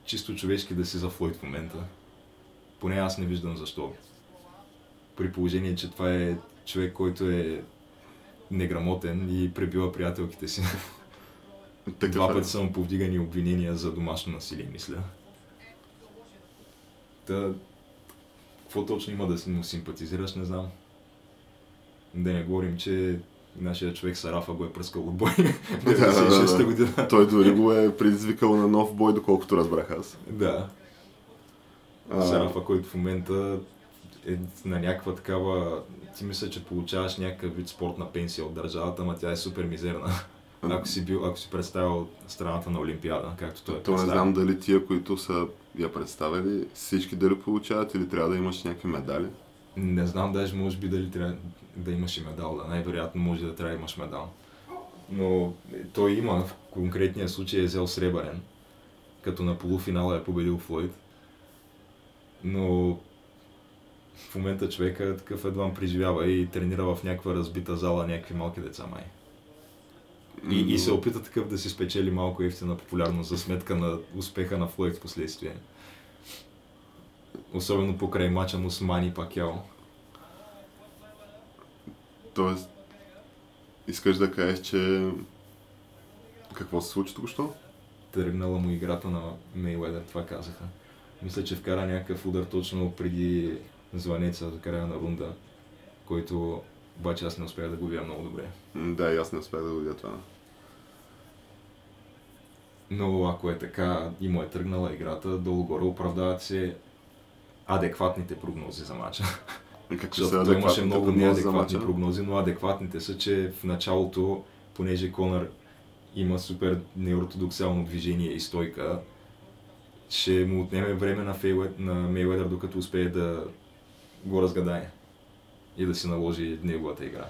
чисто човешки да си за Флойд в момента. Поне аз не виждам защо. При положение, че това е човек, който е неграмотен и пребива приятелките си. Такъв Два пъти са му повдигани обвинения за домашно насилие, мисля. Та, какво точно има да му симпатизираш, не знам. Да не говорим, че нашия човек Сарафа го е пръскал от бой. Да, да, да, 96-та да. година. Той дори го е предизвикал на нов бой, доколкото разбрах аз. Да. А, Сарафа, който в момента е на някаква такава... Ти мисля, че получаваш някакъв вид спортна пенсия от държавата, ама тя е супер мизерна. Ако си, бил, ако си представил страната на Олимпиада, както той е То не знам дали тия, които са я представили, всички дали получават или трябва да имаш някакви медали. Не знам даже може би дали трябва да имаш и медал, да. Най-вероятно може да трябва да имаш медал. Но той има, в конкретния случай е взел сребърен, като на полуфинала е победил Флойд. Но в момента човека такъв едва преживява и тренира в някаква разбита зала някакви малки деца май. И, и се опита такъв да си спечели малко ефтина популярност за сметка на успеха на Флойд в последствие. Особено покрай мача му с Мани Пакяо. Тоест, искаш да кажеш, че... Какво се случи току-що? Тръгнала му играта на Мейуедър, това казаха. Мисля, че вкара някакъв удар точно преди звънеца за края на рунда, който обаче аз не успях да го видя много добре. Да, и аз не успях да го видя това. Но ако е така и му е тръгнала играта, долу-горе оправдават се адекватните прогнози за мача. Какви Защото са имаше много неадекватни прогнози, но адекватните са, че в началото, понеже Конър има супер неортодоксално движение и стойка, ще му отнеме време на, Фейуед, на Мейуедър, докато успее да го разгадае и да си наложи неговата игра.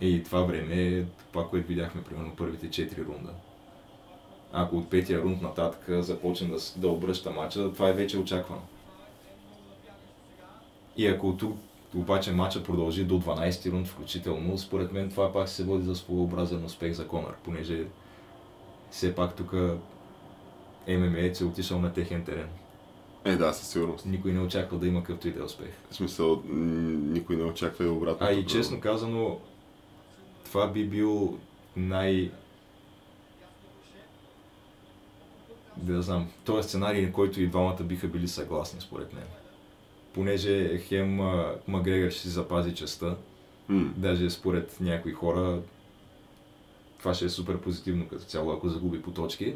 И това време е това, което видяхме примерно първите 4 рунда. Ако от петия рунд нататък започне да, да обръща мача, това е вече очаквано. И ако тук обаче матча продължи до 12 рунд включително, според мен това пак се води за своеобразен успех за Конър, понеже все пак тук ММА се отишъл на техен терен. Е, да, със сигурност. Никой не очаква да има какъвто и да е успех. В смисъл, никой не очаква и обратно. А и честно казано, това би бил най... Да знам, този сценарий, на който и двамата биха били съгласни, според мен. Понеже хем а, Макгрегор ще си запази честа, М, Даже според някои хора това ще е супер позитивно като цяло, ако загуби по точки.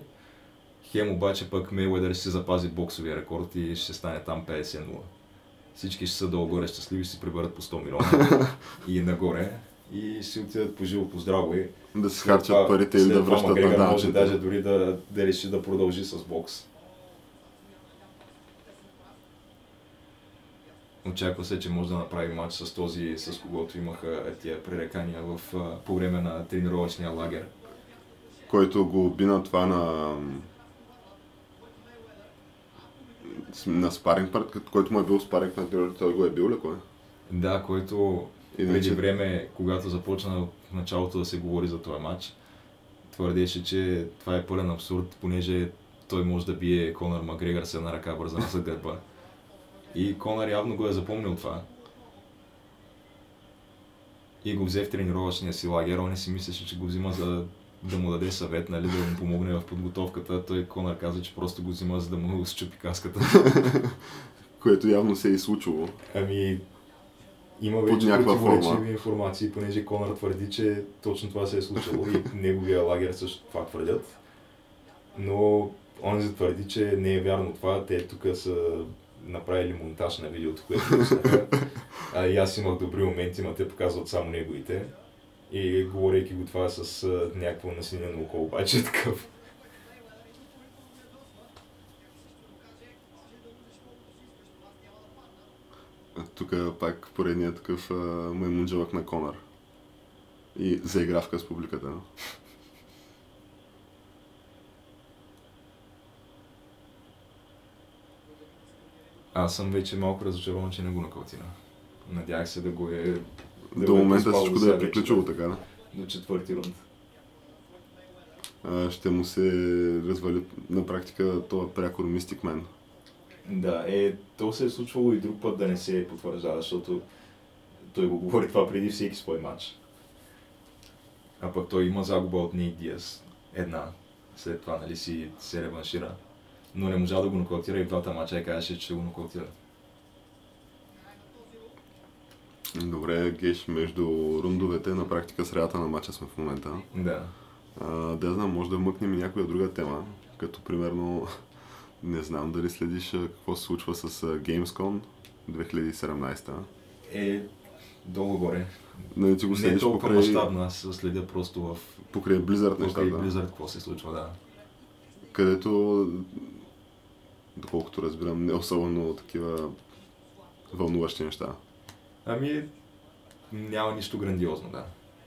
Хем обаче пък Мейуедър ще си запази боксовия рекорд и ще стане там 50-0. Всички ще са долу-горе щастливи, ще си приберат по 100 милиона и нагоре и ще си отидат по живо, по здраво и Да след харчат парите или да връщат на може даже дори да, да реши да продължи с бокс. Очаква се, че може да направи матч с този, с когото имаха тия пререкания в, по време на тренировъчния лагер. Който го бина това на... на спаринг партньор, който му е бил спаринг партньор, той го е бил ли кой? Да, който Иначе- преди време, когато започна в началото да се говори за този матч, твърдеше, че това е пълен абсурд, понеже той може да бие Конър Макгрегор с една ръка бързана за гърба. И Конър явно го е запомнил това. И го взе в тренировъчния си лагер. Он не си мислеше, че го взима за да му даде съвет, нали, да му помогне в подготовката. Той Конър каза, че просто го взима за да му счупи каската. Което явно се е и случило. Ами, има вече противоречиви форма. информации, понеже Конър твърди, че точно това се е случило и неговия лагер също това твърдят. Но онзи твърди, че не е вярно това. Те тук са направили монтаж на видеото, което пуснаха. и аз имах добри моменти, но те показват само неговите. И говорейки го това с а, някакво насинено око, обаче такъв. Е, тук е пак поредният такъв маймунджелък на Конър. И заигравка с публиката. Аз съм вече малко разочарован, че не го нокаутира. Надявах се да го е... Да До го е момента поспал всичко да е приключило така, да? До четвърти рунд. А, ще му се развали на практика това прякор Mystic Man. Да, е, то се е случвало и друг път да не се потвърждава, защото той го говори това преди всеки свой матч. А пък той има загуба от Ник Диас. Една. След това, нали, си се реваншира. Но не можа да го нокаутира и в двата мача и казаше, че ще го нокаутира. Добре, Геш, между рундовете на практика средата на матча сме в момента. Да. А, да знам, може да мъкнем и някоя друга тема, като примерно, не знам дали следиш какво се случва с Gamescom 2017. Е, долу-горе. Нали ти го Не е следиш толкова покрай, мащабно, аз следя просто в покрай Blizzard покрай нещата, Blizzard какво се случва, да. където, доколкото разбирам, не особено такива вълнуващи неща. Ами, няма нищо грандиозно, да.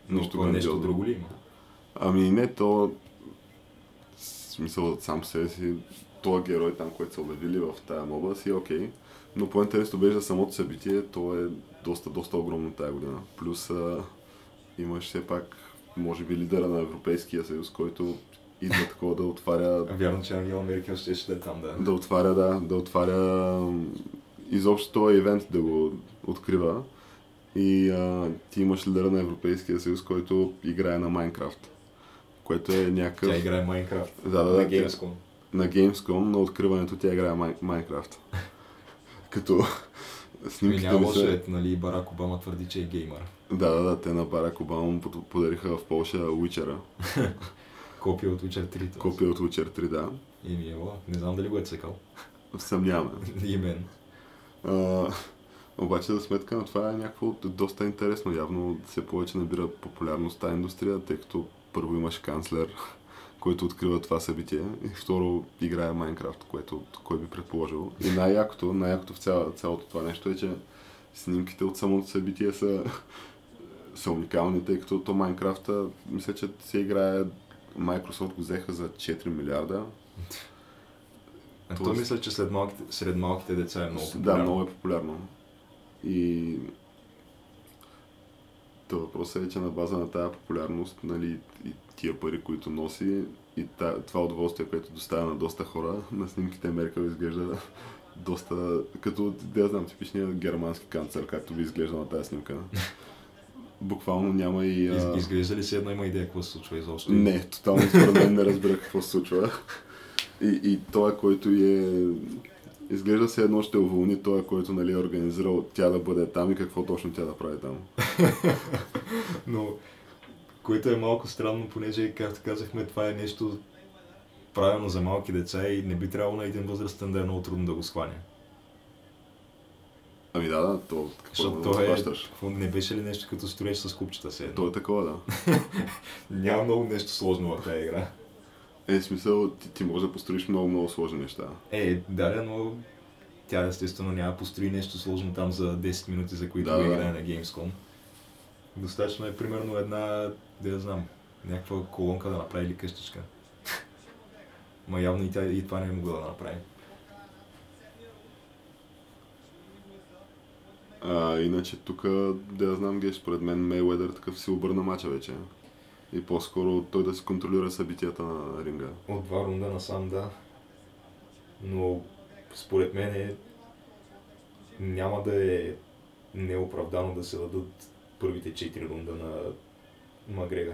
Но Нищо нищо, нещо грандиозно. друго ли има? Ами не, то в смисъл сам по себе си, този герой там, който са обявили в тази моба си е окей. Но по-интересно беше за самото събитие, то е доста, доста огромно тази година. Плюс а, имаш все пак, може би, лидера на Европейския съюз, който идва такова да отваря, Вярно, че Ангела Меркел ще ще да е там, да. да отваря, да, да отваря изобщо този ивент да го открива. И а, ти имаш лидера на Европейския съюз, който играе на Майнкрафт. Което е някакъв... Тя играе Майнкрафт. Да, да, да, на Gamescom. на Gamescom на откриването тя играе Май- Майнкрафт. Като Ми снимките няма ми лошо, е, нали, Барак Обама твърди, че е геймър. Да, да, да, те на Барак Обама му подариха в Полша Witcher, Копия от Witcher 3. т.е. копия от Witcher 3, да. И ми е, о, не знам дали го е цъкал. Съмняваме. И мен. А, обаче за сметка на това е някакво доста интересно. Явно все повече набира популярност тази индустрия, тъй като първо имаш канцлер, който открива това събитие и второ играе Майнкрафт, което кой би предположил. И най-якото, най-якото в цяло, цялото това нещо е, че снимките от самото събитие са, са уникални, тъй като то Майнкрафта, мисля, че се играе Microsoft го взеха за 4 милиарда. То Тоест- мисля, че след малките, сред малките деца е много Да, популярно. много е популярно. И то въпросът е, че на база на тази популярност, нали, и тия пари, които носи, и та, това удоволствие, което доставя на доста хора, на снимките Меркел изглежда доста като, да знам, типичния германски канцлер, както би изглежда на тази снимка. Буквално няма и... Из, А... изглежда ли си едно има идея какво се случва изобщо? Не, тотално според мен не разбира какво се случва. И, и той, който е... Изглежда се едно ще уволни той, който нали, е организирал тя да бъде там и какво точно тя да прави там. Но, което е малко странно, понеже, както казахме, това е нещо правилно за малки деца и не би трябвало на един възрастен да е много трудно да го схване. Ами да, да, то какво да то е, какво, не беше ли нещо като строеж с купчета се? То е такова, да. Няма много нещо сложно в тази игра. Е, смисъл, ти, ти можеш да построиш много, много сложни неща. Е, да, но тя естествено няма да построи нещо сложно там за 10 минути, за които Да, да, да. играе на Gamescom. Достатъчно е примерно една, да я знам, някаква колонка да направи или къщичка. Ма явно и, тя, и това не е могла да направи. А, иначе тук, да я знам, геш, според мен Мейуедър такъв си обърна мача вече. И по-скоро той да си контролира събитията на ринга. От два рунда насам, да. Но според мен е, няма да е неоправдано да се дадат първите 4 рунда на Магрегор.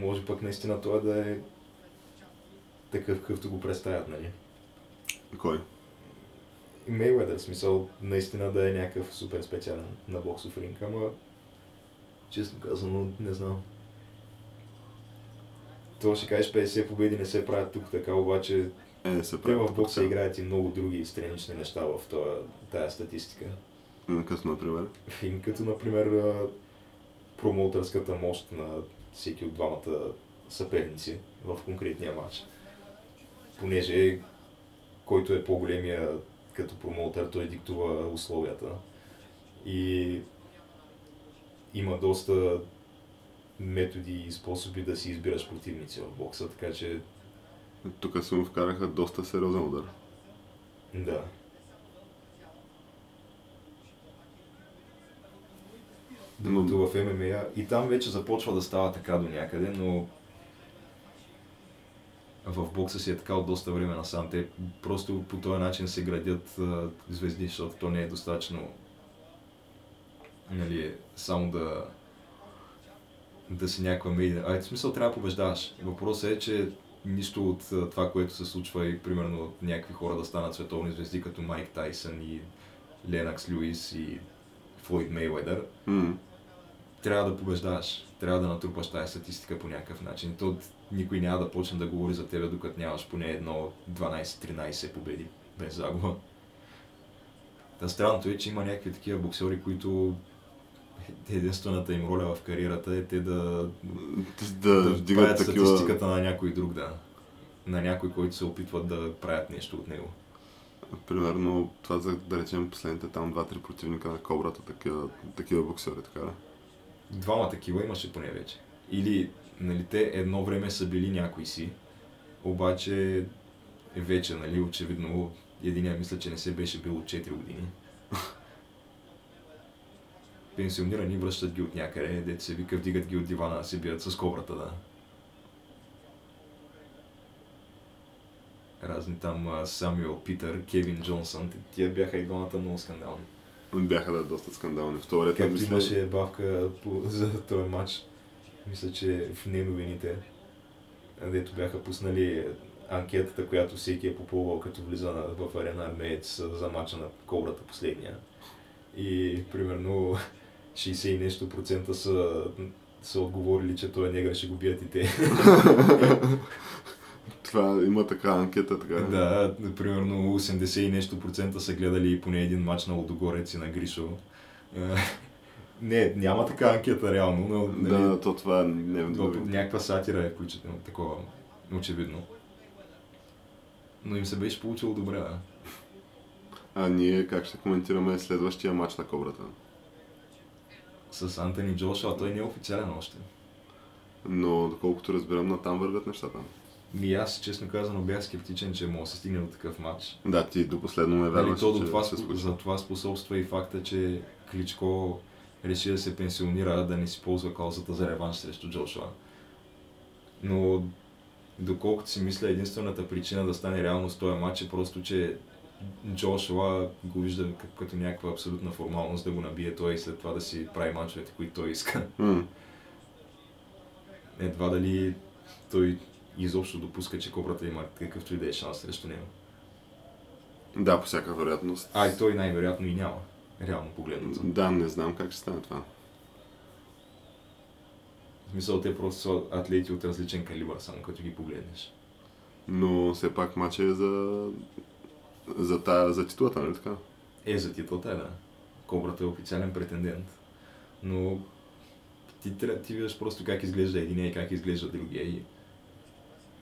Може пък наистина това да е такъв, какъвто го представят, нали? Кой? Мейуедър, смисъл наистина да е някакъв супер специален на боксов ринг, ама честно казано не знам. Това ще кажеш 50 победи не се правят тук така, обаче Е, не се те в бокса играят и много други странични неща в това, тая статистика. М, Като, например. И като например промоутърската мощ на всеки от двамата съперници в конкретния матч. Понеже който е по-големия като промоутър, той диктува условията. И има доста методи и способи да си избираш противници в бокса, така че Тук се му вкараха доста сериозен удар. да. Докато в ММА и там вече започва да става така до някъде, но в бокса си е така от доста време насам. Те просто по този начин се градят а, звезди, защото то не е достатъчно нали, само да да си някаква медия. А в смисъл трябва да побеждаваш. Въпросът е, че нищо от това, което се случва и примерно някакви хора да станат световни звезди, като Майк Тайсън и Ленакс Люис и Флойд Мейуедър, М. трябва да побеждаваш. Трябва да натрупаш тази статистика по някакъв начин. То никой няма да почне да говори за тебе, докато нямаш поне едно 12-13 победи без загуба. Та странното е, че има някакви такива боксери, които единствената им роля в кариерата е те да, Да, да вдигат правят такива... статистиката на някой друг, да. На някой, който се опитват да правят нещо от него. Примерно това за да речем последните там два-три противника на Кобрата, такива, такива боксери, така да. Двама такива имаше поне вече. Или, нали, те едно време са били някои си, обаче вече, нали, очевидно, единия мисля, че не се беше бил от 4 години. Пенсионирани връщат ги от някъде, дете се вика, вдигат ги от дивана, се бият с кобрата, да. Разни там Самюел Питър, Кевин Джонсън, тия бяха и двамата много скандални. Бяха да доста скандални. В ред Както мисля, имаше бавка по, за този матч, мисля, че в неновините, дето бяха пуснали анкетата, която всеки е попълвал като влиза в арена Армеец за мача на Кобрата последния. И примерно 60 и нещо процента са, са отговорили, че той негър, ще го бият и те. това има така анкета, така. да, примерно 80 и нещо процента са гледали поне един матч на Лодогорец и на Гришо. Не, няма така анкета реално, но нали, Да, то това не е някаква сатира е включително такова, очевидно. Но им се беше получило добре, да. А ние как ще коментираме следващия матч на Кобрата? С Антони Джошуа, той не е официален още. Но доколкото разбирам, на там вървят нещата. Ми аз, честно казано, бях скептичен, че може да се стигне до такъв матч. Да, ти до последно ме Нали, вярваш, то до това, спо- за това способства и факта, че Кличко реши да се пенсионира, да не си ползва каузата за реванш срещу Джошуа. Но доколкото си мисля, единствената причина да стане реалност този матч е просто, че Джошуа го вижда като някаква абсолютна формалност да го набие той и след това да си прави мачовете, които той иска. М. Едва дали той изобщо допуска, че кобрата има какъвто и да е шанс срещу него. Да, по всяка вероятност. А и той най-вероятно и няма. Реално погледнато. Да, не знам как ще стане това. В смисъл, те просто са атлети от различен калибър, само като ги погледнеш. Но все пак матчът е за, за, тая, за титулата, нали така? Е, за титлата да. Кобрата е официален претендент. Но ти, тря- ти виждаш просто как изглежда един и как изглежда другия. И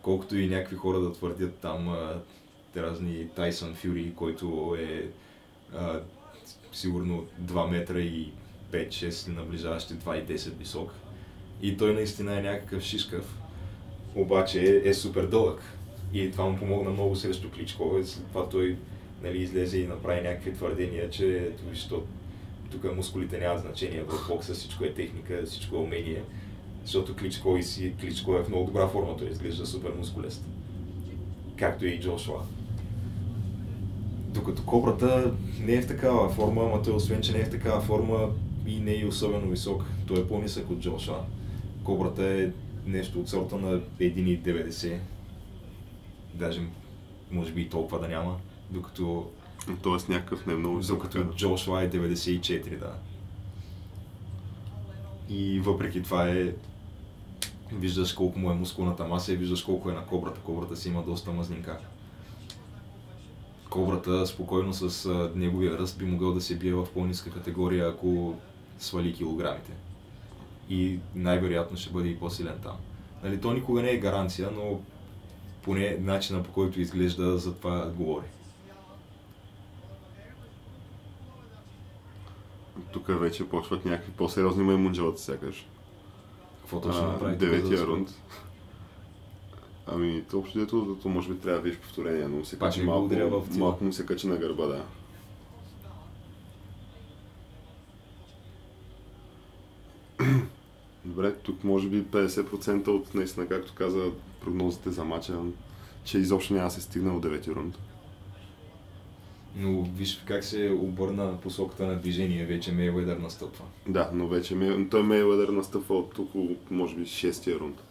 колкото и някакви хора да твърдят там а, разни Тайсън Фюри, който е а, сигурно 2 метра и 5-6 наближаващи 2,10 висок. И той наистина е някакъв шишкав. Обаче е, е супер дълъг. И това му помогна много срещу Кличко. И След това той нали, излезе и направи някакви твърдения, че ето тук мускулите нямат значение в бокса, всичко е техника, всичко е умение. Защото Кличко и си, Кличко е в много добра форма, той изглежда супер мускулест. Както и Джошуа. Докато Кобрата не е в такава форма, ама той освен, че не е в такава форма и не е и особено висок. Той е по-нисък от Джошуа. Кобрата е нещо от сорта на 1,90. Даже може би и толкова да няма. Докато, Тоест някакъв не е много висок. докато Джошуа е 94, да. И въпреки това е виждаш колко му е мускулната маса и виждаш колко е на кобрата. Кобрата си има доста мазнинка. Кобрата спокойно с неговия ръст би могъл да се бие в по-ниска категория, ако свали килограмите. И най-вероятно ще бъде и по-силен там. Нали, то никога не е гаранция, но поне начина по който изглежда за това говори. Тук вече почват някакви по-сериозни маймунджелата, сякаш. Какво точно направи? Деветия рунд. Ами, то общо дето, то може би трябва да видиш повторение, но се качи малко, в малко му се качи на гърба, да. Добре, тук може би 50% от наистина, както каза прогнозите за мача, че изобщо няма се стигне от 9 рунд. Но виж как се обърна посоката на движение, вече Мейуедър настъпва. Да, но вече Мей- той Мейуедър настъпва от от, може би 6 рунд.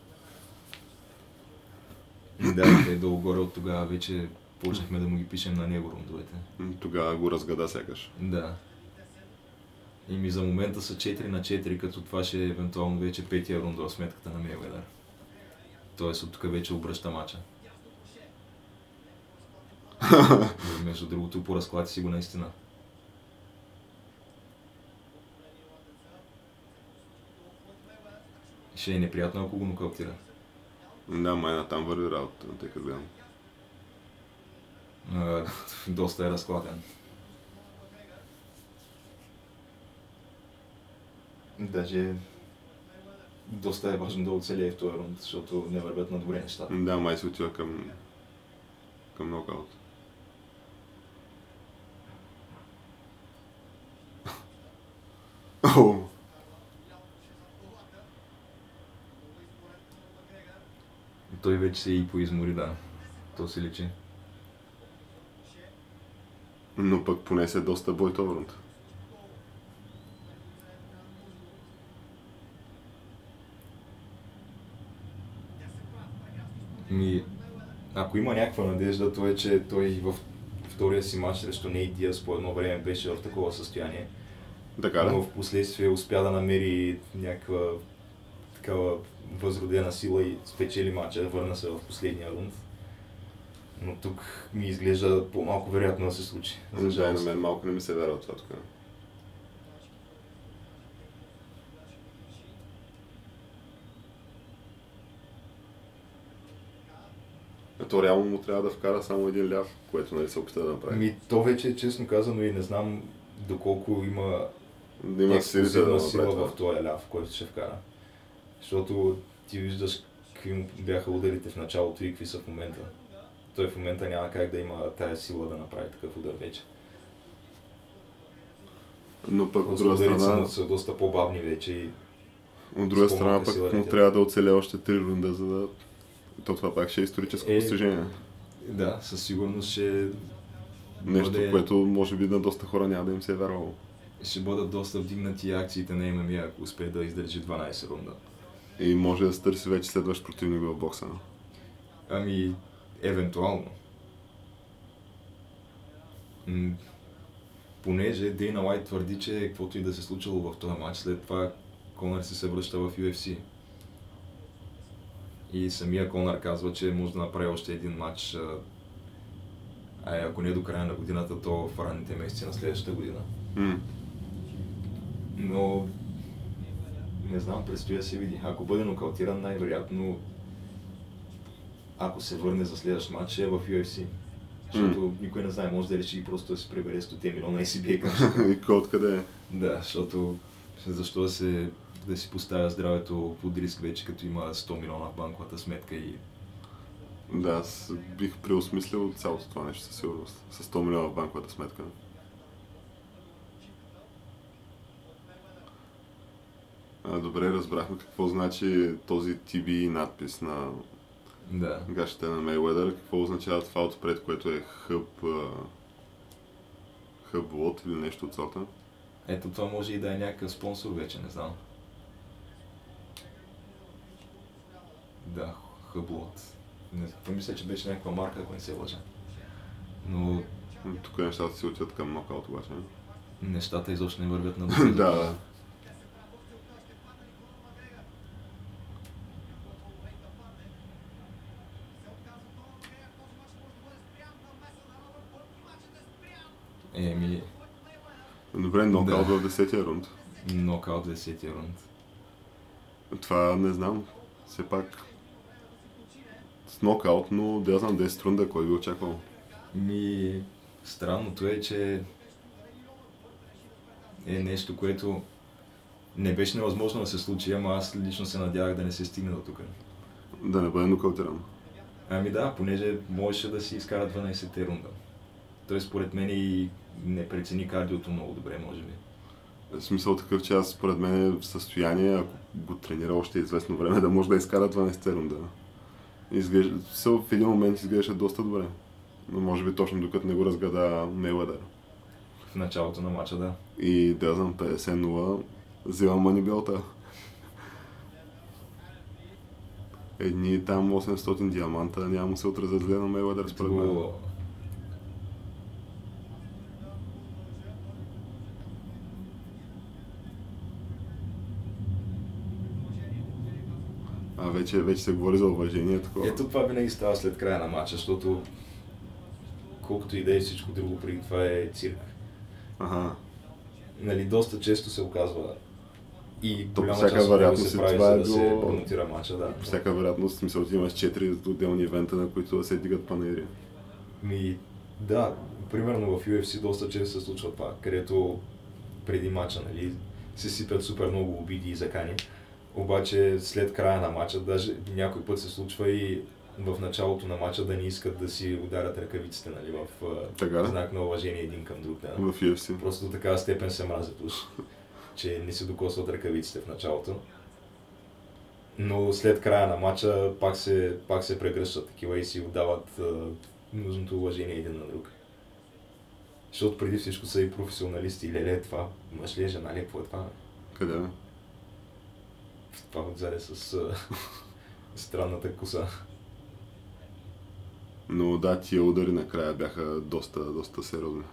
да, те долу-горе от тогава вече почнахме да му ги пишем на него рундовете. Тогава го разгада сякаш. Да. И ми за момента са 4 на 4, като това ще е евентуално вече петия рунд в сметката на Мейуедър. Тоест от тук вече обръща мача. Между другото по разклад си го наистина. Ще е неприятно, ако го нокаутира. Да, майна там върви работа, тъй като гледам. Доста е разкладен. Даже доста е важно да оцелее в този рунд, защото не вървят на добре нещата. Да, май се отива към, към нокаут. Той вече се и поизмори, да. То се личи. но пък понесе доста бой този рунд. Ми, ако има някаква надежда, то е, че той в втория си матч срещу Нейт Диас по едно време беше в такова състояние. Така но да? в последствие успя да намери някаква такава възродена сила и спечели матча, върна се в последния рунд. Но тук ми изглежда по-малко вероятно да се случи. За Да, на мен малко не ми се вярва това тук. То реално му трябва да вкара само един ляв, което нали се опита да направи. Ми, то вече, честно казано, и не знам доколко има да има силите да сила в този ляв, който ще вкара. Защото ти виждаш какви му бяха ударите в началото и какви са в момента. Той в момента няма как да има тая сила да направи такъв удар вече. Но пък от друга страна, му са доста по-бавни вече и от друга страна пък сила му трябва да оцелее още три рунда, за да... То това пак ще е историческо Е, постижение. да, със сигурност ще, Нещо, бъде- което може би на доста хора няма да им се е вярвало. Ще бъдат доста вдигнати акциите на ММА, ако успее да издържи 12 рунда. И може да се търси вече следващ противник в бокса. Ами, евентуално. М, понеже Дейна Лайт твърди, че каквото и да се случило в този матч, след това Конър се се връща в UFC. И самия Конър казва, че може да направи още един матч, а, ако не до края на годината, то в ранните месеци на следващата година. М. Но не знам, предстои да се види. Ако бъде нокаутиран, най-вероятно, ако се върне за следващ матч, е в UFC. Защото никой не знае, може да реши просто да се прибере 100 милиона и си бие към И кой откъде е? Да, защото защо да, се, да си поставя здравето под риск вече, като има 100 милиона в банковата сметка и Да, аз бих преосмислил цялото това нещо със сигурност. С 100 милиона в банковата сметка. Добре, разбрахме какво значи този TB надпис на да. гащите на Мейуедър. Какво означава това отпред, което е хъб... Хъб лот или нещо от сорта. Ето това може и да е някакъв спонсор вече, не знам. Да, Хъблот. Не, това мисля, че беше някаква марка, ако не се лъжа. Но Тук нещата си отиват към нокаут обаче. нещата изобщо не вървят на да, да. Добре, нокаут Да. в 10-я рунд. нокаут 10 рунд. Това не знам. Все пак с нокаут, но да знам 10 рунда, кой би очаквал. Ми, странното е, че е нещо, което не беше невъзможно да се случи, ама аз лично се надявах да не се стигне до тук. Да не бъде нокаутиран. Ами да, понеже можеше да си изкара 12-те рунда. Той според мен и не прецени кардиото много добре, може би. В смисъл такъв, че аз според мен е в състояние, ако го тренира още известно време, да може да изкара 12 рунда. Изглежда, в един момент изглеждаше доста добре. Но може би точно докато не го разгада Мейуедър. В началото на матча, да. И да знам, 50-0, взимам манибелта. Едни там 800 диаманта няма му се отразят зле на Мейуедър според мен А вече, вече се говори за уважение. Такова. Ето това винаги става след края на матча, защото колкото и да е всичко друго преди това е цирк. Ага. Нали, доста често се оказва и То голяма всяка част вероятност се прави, това за е да се било- промотира матча, да. По всяка вероятност, смисъл, ти имаш 4 отделни ивента, на които да се дигат панери. Ми, да, примерно в UFC доста често се случва това, където преди матча, нали, се сипят супер много обиди и закани. Обаче след края на матча, даже някой път се случва и в началото на матча да не искат да си ударят ръкавиците, нали, в Така знак на уважение един към друг. Да. В UFC. Просто до такава степен се мразят уж, че не се докосват ръкавиците в началото. Но след края на матча пак се, пак се прегръщат такива и си отдават нужното уважение един на друг. Защото преди всичко са и професионалисти. Леле, това мъж ли е, жена ли е, какво е това? Къде Това отзаде с а, странната коса. Но да, тия удари накрая бяха доста, доста сериозни.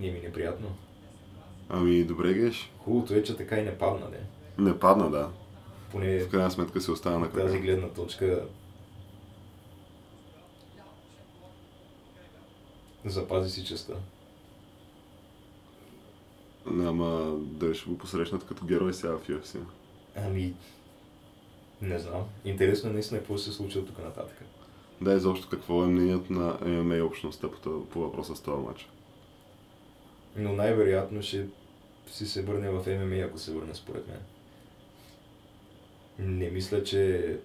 Не ми е неприятно. Ами, добре геш. Хубавото е, че така и не падна, не. Не падна, да. Поне В крайна сметка се остана на от тази крака. гледна точка запази си честа. Ама дали ще го посрещнат като герой сега в UFC. Ами, не знам. Интересно е наистина какво се случи от тук нататък. Да, изобщо какво е мнението на MMA общността по, това- по въпроса с този матч. Но най-вероятно ще си се върне в ММА, ако се върне според мен. Не мисля, че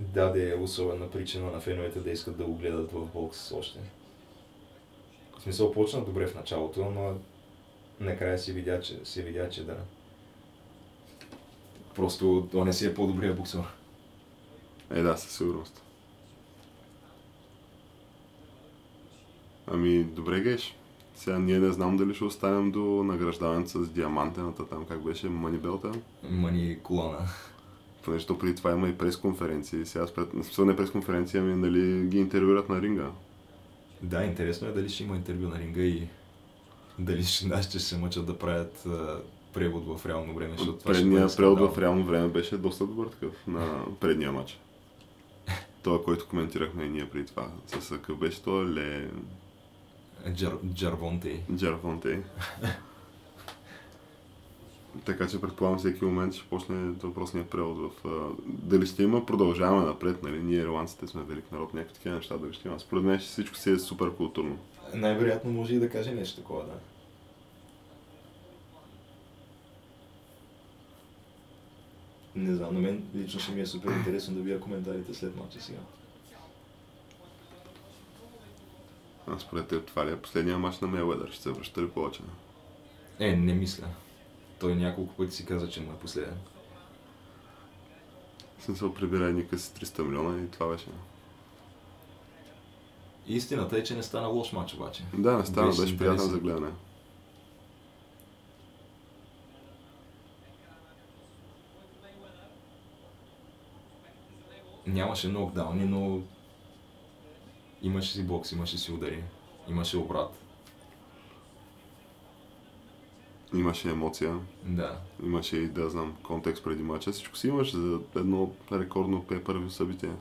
даде особена причина на феновете да искат да го гледат в бокс още. В смисъл почна добре в началото, но накрая се видя, че, се видя, че да. Просто он не си е по-добрия боксер. Е, да, със сигурност. Ами, добре геш. Сега ние не знам дали ще останем до награждаването с диамантената там, как беше, манибелта. Мани колана. Понеже то преди това има и пресконференции. Сега спред... не пресконференция, ами нали ги интервюрат на ринга. Да, интересно е дали ще има интервю на ринга и дали ще, нашите ще се мъчат да правят а, превод в реално време, защото това ще Предния бъде превод в реално време беше доста добър такъв на предния матч. Това, който коментирахме и ние преди това. С какъв беше то Ле Джар, Джарвонте. Джерфонтей. така че предполагам всеки момент ще почне въпросният превод в... а, Дали ще има, продължаваме напред, нали? Ние ирландците сме велик народ, някакви такива неща дали ще има. Според мен всичко си е супер културно. Най-вероятно може и да каже нещо такова, да. Не знам, на мен лично ще ми е супер интересно да видя коментарите след матча сега. А според теб това ли е последния матч на Мейуедър? Ще се връща ли повече? Е, не мисля. Той няколко пъти си каза, че му е последен. В смисъл прибира едни къси 300 милиона и това беше. Истината е, че не стана лош матч обаче. Да, не стана, Беше беше приятен за гледане. Нямаше нокдауни, но имаше си бокс, имаше си удари, имаше обрат. Имаше емоция, Да. имаше и да знам контекст преди мача. Всичко си имаше за едно рекордно пay събитие.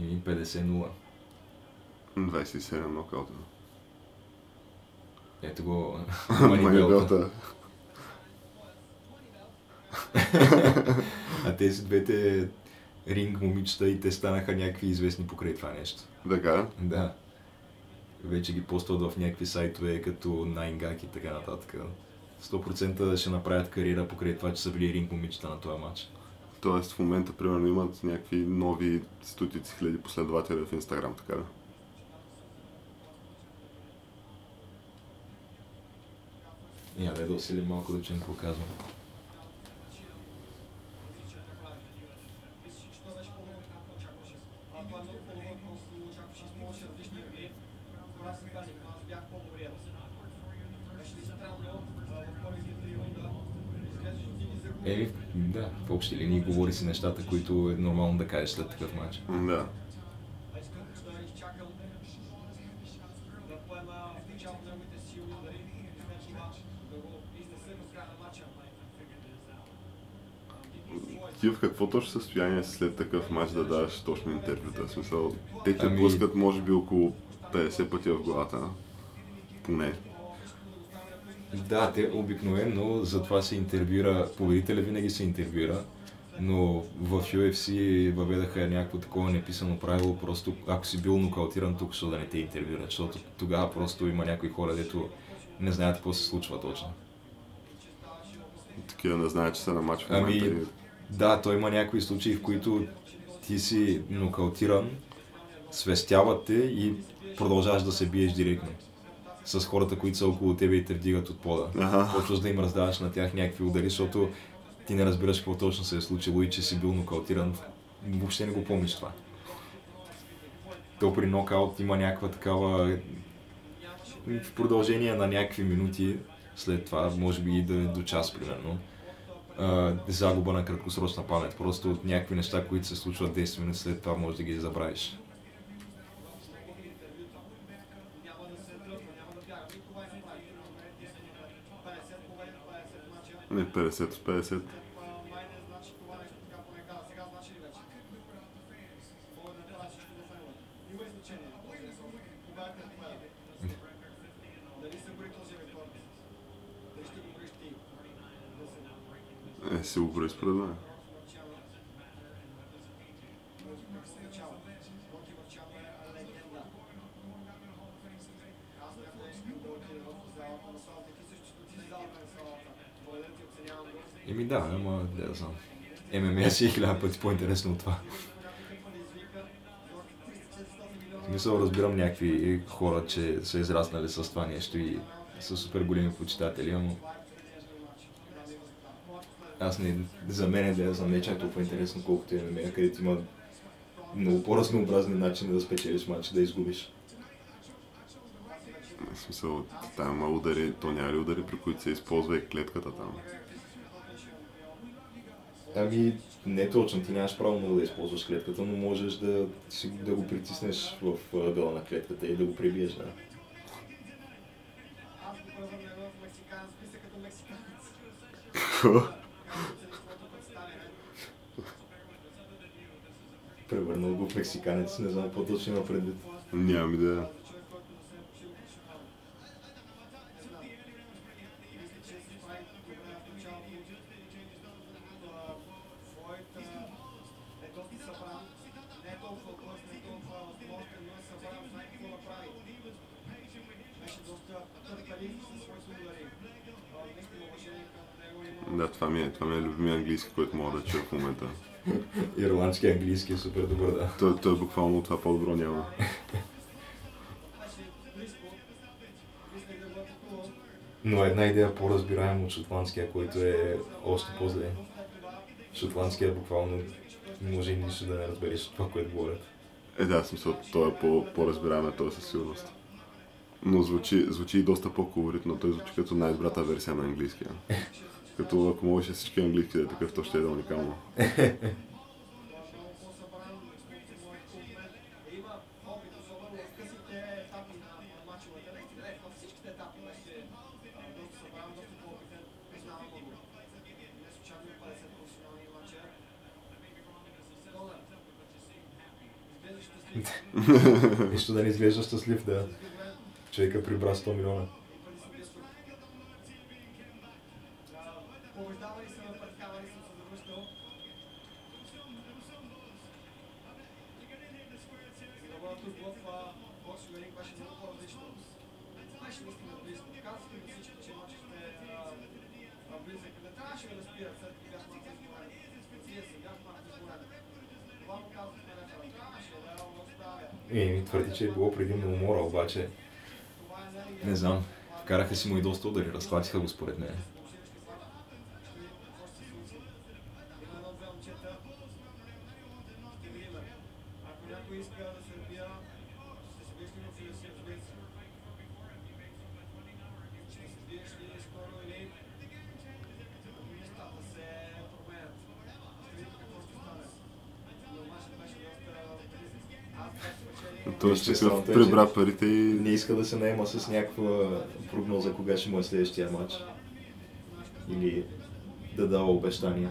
И 50-0. 27 нокаута. Ето го Манибелта. манибелта. А тези двете ринг момичета и те станаха някакви известни покрай това нещо. Така. Да. Вече ги постват в някакви сайтове като Найнгак и така нататък. 100% ще направят кариера покрай това, че са били ринг момичета на този матч. Тоест в момента, примерно, имат някакви нови стотици хиляди последователи в Инстаграм, така да. Я да усилим малко да чуем какво казвам. Еми, да, в общи линии говори си нещата, които е нормално да кажеш след такъв матч. Да. Ти в какво точно състояние си след такъв матч да даваш точно интервюта? В смисъл, те те Ами- пускат може би около 50 пъти в главата. Поне. Да, те обикновено затова се интервюира, победителя винаги се интервюира, но в UFC въведаха някакво такова неписано правило, просто ако си бил нокаутиран тук, защо да не те интервюрат, защото тогава просто има някои хора, дето не знаят какво се случва точно. Такива не знаят, че са на матч в Ами, момента. и- Да, той има някои случаи, в които ти си нокаутиран, свестяват те и продължаваш да се биеш директно с хората, които са около тебе и те вдигат от пода. Почваш да им раздаваш на тях някакви удари, защото ти не разбираш какво точно се е случило и че си бил нокаутиран. Въобще не го помниш това. То при нокаут има някаква такава в продължение на някакви минути след това, може би и да е до час примерно, загуба на краткосрочна памет. Просто от някакви неща, които се случват 10 минути след това, може да ги забравиш. Не, 50 от 50. Е, си го брои да, ама да знам. ММА си е хиляда пъти по-интересно от това. В смисъл разбирам някакви хора, че са израснали с това нещо и са супер големи почитатели, ама аз не, за мен е да знам, не е чак толкова интересно, колкото е ММА, където има много по-разнообразни начини да спечелиш матч, да изгубиш. В смисъл, там има удари, то няма ли удари, при които се използва и клетката там? Ами, не точно, ти нямаш право много да използваш клетката, но можеш да, си, да го притиснеш в дъла на клетката и да го прибиеш, да. Превърнал го в мексиканец, не знам какво точно има предвид. Нямам идея. Да, момента. Ирландски, английски е супер добър, да. Той, той буквално това по-добро няма. Но една идея по-разбираема от шотландския, който е още по-зле. Шотландския буквално не може нищо да не разбереш от това, което говорят. Е, да, смисъл, той е по, по-разбираем, той със сигурност. Но звучи, звучи и доста по-колоритно. Той звучи като най-добрата версия на английския. Като ако можеше всички английски да е такъв, то ще е да уникално. Нищо да не изглежда щастлив, да. Човека прибра 100 милиона. Побеждавали са, предкавали съм се завръщал. Много тук в бокс велик беше много по-различно. Беше наистина близко. Казахме на всички, че матчът ще е близък. Не трябваше да спират, след като бях малко изморен. Вие се бях малко изморен. Това му казахме рефера. Трябваше да го оставя. И ми твърди, че е било предимно умора, обаче е не знам. Вкараха си му и доста удари, разклатиха го според мен. Странното е, прибра парите и Не иска да се наема с някаква прогноза кога ще му е следващия матч. Или да дава обещания.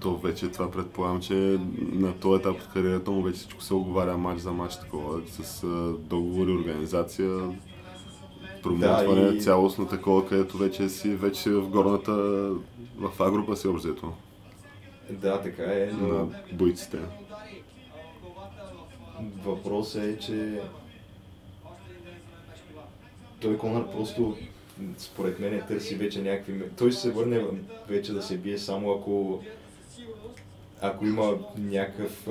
то вече това предполагам, че на този етап от кариерата му вече всичко се оговаря матч за матч такова, с договори, организация, промоутване, Да, и- цялостно такова, където вече си, вече си в горната, в А група си обзето Да, така е, но на бойците. Въпросът е, че той Конър просто според мен търси вече някакви... Той ще се върне вече да се бие само ако ако има някакъв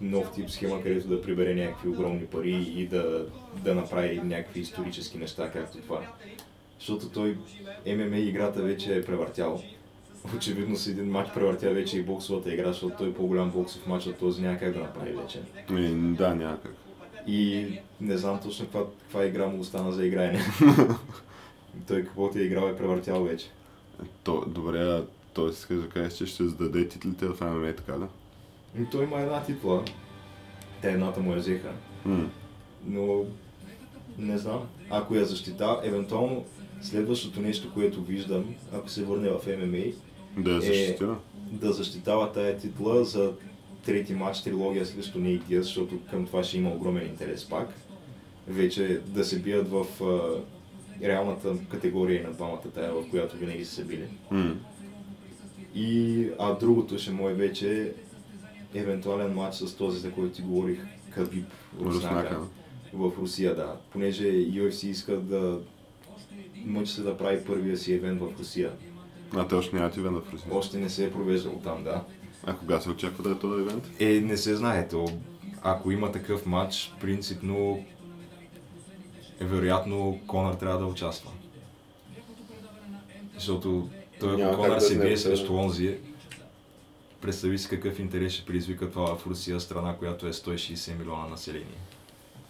нов тип схема, където да прибере някакви огромни пари и да, да направи някакви исторически неща, както това. Защото той ММА играта вече е превъртял. Очевидно с един матч превъртя вече и боксовата игра, защото той е по-голям боксов матч от този няма как да направи вече. И, да, някак. И не знам точно каква, каква игра му остана за играене. той каквото е играл е превъртял вече. То, добре, а той иска да кажеш, че ще зададе титлите в ММА, така да? И той има една титла. Те едната му я взеха. М. но не знам. Ако я защита, евентуално следващото нещо, което виждам, ако се върне в ММА, Да Е, защитира. да защитава тая титла за трети матч, трилогия срещу Нейт защото към това ще има огромен интерес пак. Вече да се бият в а, реалната категория на двамата тая, в която винаги са се били. М. И, а другото ще му е вече евентуален матч с този, за който ти говорих, Кабиб. Руснака. В Русия, да. Понеже UFC иска да мъчи се да прави първия си евент в Русия. А те още нямат ивент в Русия. Още не се е провеждал там, да. А кога се очаква да е този ивент? Е, не се знае. То, ако има такъв матч, принципно е вероятно Конър трябва да участва. Защото той ако Конър да се бие срещу онзи, представи си какъв интерес ще предизвика това в Русия, страна, която е 160 милиона население.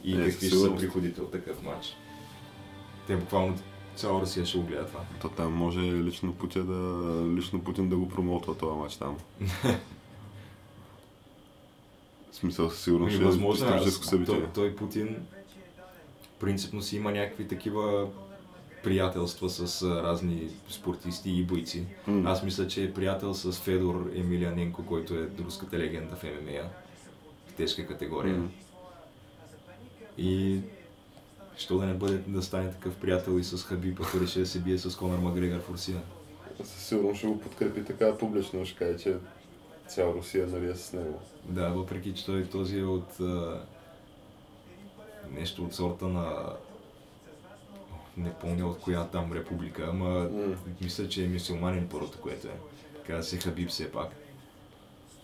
И Е, какви са приходите от такъв матч. Те буквално цяла Русия ще го гледа това. То там може лично Путин да, лично Путин да го промоутва този матч там. В смисъл със сигурност Ми, ще е възможно е. историческо Аз- събитие. Той, той Путин принципно си има някакви такива приятелства с разни спортисти и бойци. М. Аз мисля, че е приятел с Федор Емилианенко, който е руската легенда в ММА в тежка категория. М. И що да не бъде да стане такъв приятел и с Хабиб, ако реши да се бие с Конор Макгрегор в Русия. Със сигурност ще го подкрепи така публично, ще каже, че цяла Русия нали е с него. Да, въпреки че той този е от а, нещо от сорта на не помня от коя там република, ама М. мисля, че е мюсюлманин първото, което е. Каза се Хабиб все пак.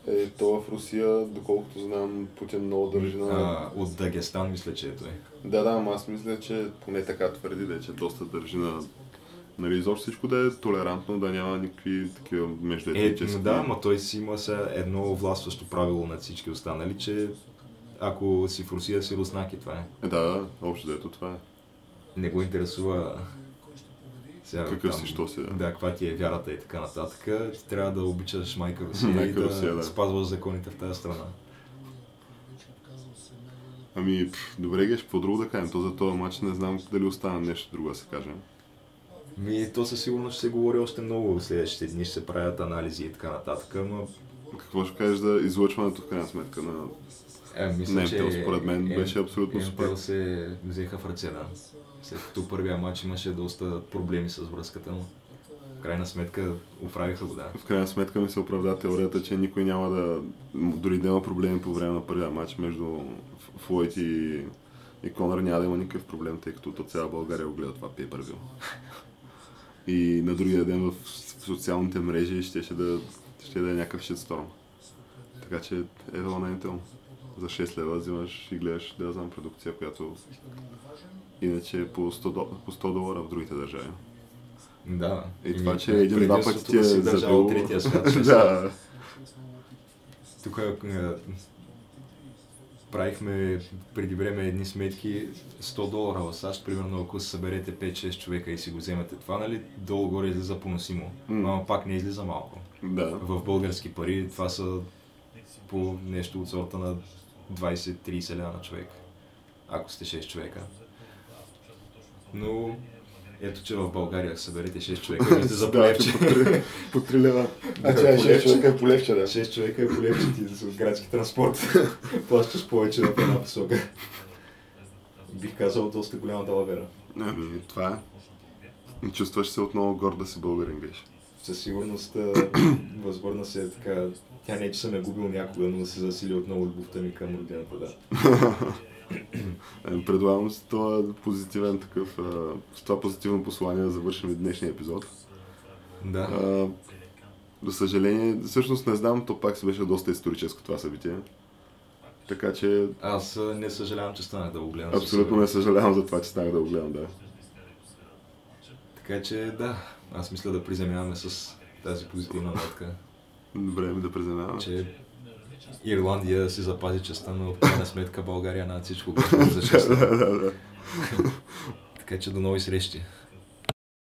Е, то в Русия, доколкото знам, Путин много държи на... А, от Дагестан мисля, че е той. Да, да, ама аз мисля, че поне така твърди, да, е, че доста държи на... Нали, изобщо всичко да е толерантно, да няма никакви такива Е, междуетнически... но да, ама той си има сега едно властващо правило над всички останали, че ако си в Русия, си руснак и това е. Е, да, общо дето това е. Не го интересува сега, Какъв си, що си, да. Да, каква ти е вярата и така нататък. Ти трябва да обичаш майка Русия и да, Русия, да. спазваш законите в тази страна. Ами, пф, добре, геш, какво друго да кажем? То за този матч не знам дали остана нещо друго да се каже. Ми, то със сигурност ще се говори още много в следващите дни, ще се правят анализи и така нататък, но Какво ще кажеш за излъчването в крайна сметка на... Е, мисля, Немтел, че според мен, Ем- беше абсолютно Емтел супер. се взеха в ръце, да. След като първия матч имаше доста проблеми с връзката, но крайна сметка оправиха го, да. В крайна сметка ми се оправда теорията, че никой няма да... Дори да има проблеми по време на първия матч между Флойд и, и Конър, няма да има никакъв проблем, тъй като цяла България го гледа това pay per И на другия ден в социалните мрежи ще, ще, да, ще да е някакъв шитсторм. Така че на Intel. За 6 лева взимаш и гледаш, да знам, продукция, която иначе е по 100, дол- по 100 долара в другите държави. Да. И това, ми, че един-два пъти ти е забил... третия свят. да, Тук е, правихме преди време едни сметки 100 долара в САЩ, примерно ако съберете 5-6 човека и си го вземете това, нали, долу-горе излиза поносимо, но пак не излиза малко. да. В български пари това са по нещо от сорта на 20-30 ля на човек, ако сте 6 човека. Но ето, че в България ако съберете 6 човека, сте за Да, полевче. че по три- по 3 лева. Да, А че полевче. 6 човека е полевче, да. 6 човека е полегче ти за градски транспорт. Плащаш повече в една посока. Бих казал доста голяма далавера. Ами, това е. Чувстваш се отново горд да си българин, беше. Със сигурност възвърна се така. Тя не е, че съм я губил някога, но се засили отново любовта ми към родината, да. Предлагам с това позитивен такъв, с това позитивно послание да завършим днешния епизод. Да. А, за съжаление, всъщност не знам, то пак се беше доста историческо това събитие. Така че Аз не съжалявам, че станах да го гледам. абсолютно не съжалявам за това, че станах да го гледам, да. Така че да, аз мисля да приземяваме с тази позитивна нотка, Добре да приземяваме. че Ирландия си запази честа, но в крайна сметка България над всичко, за чест. да, да, да. Така че до нови срещи.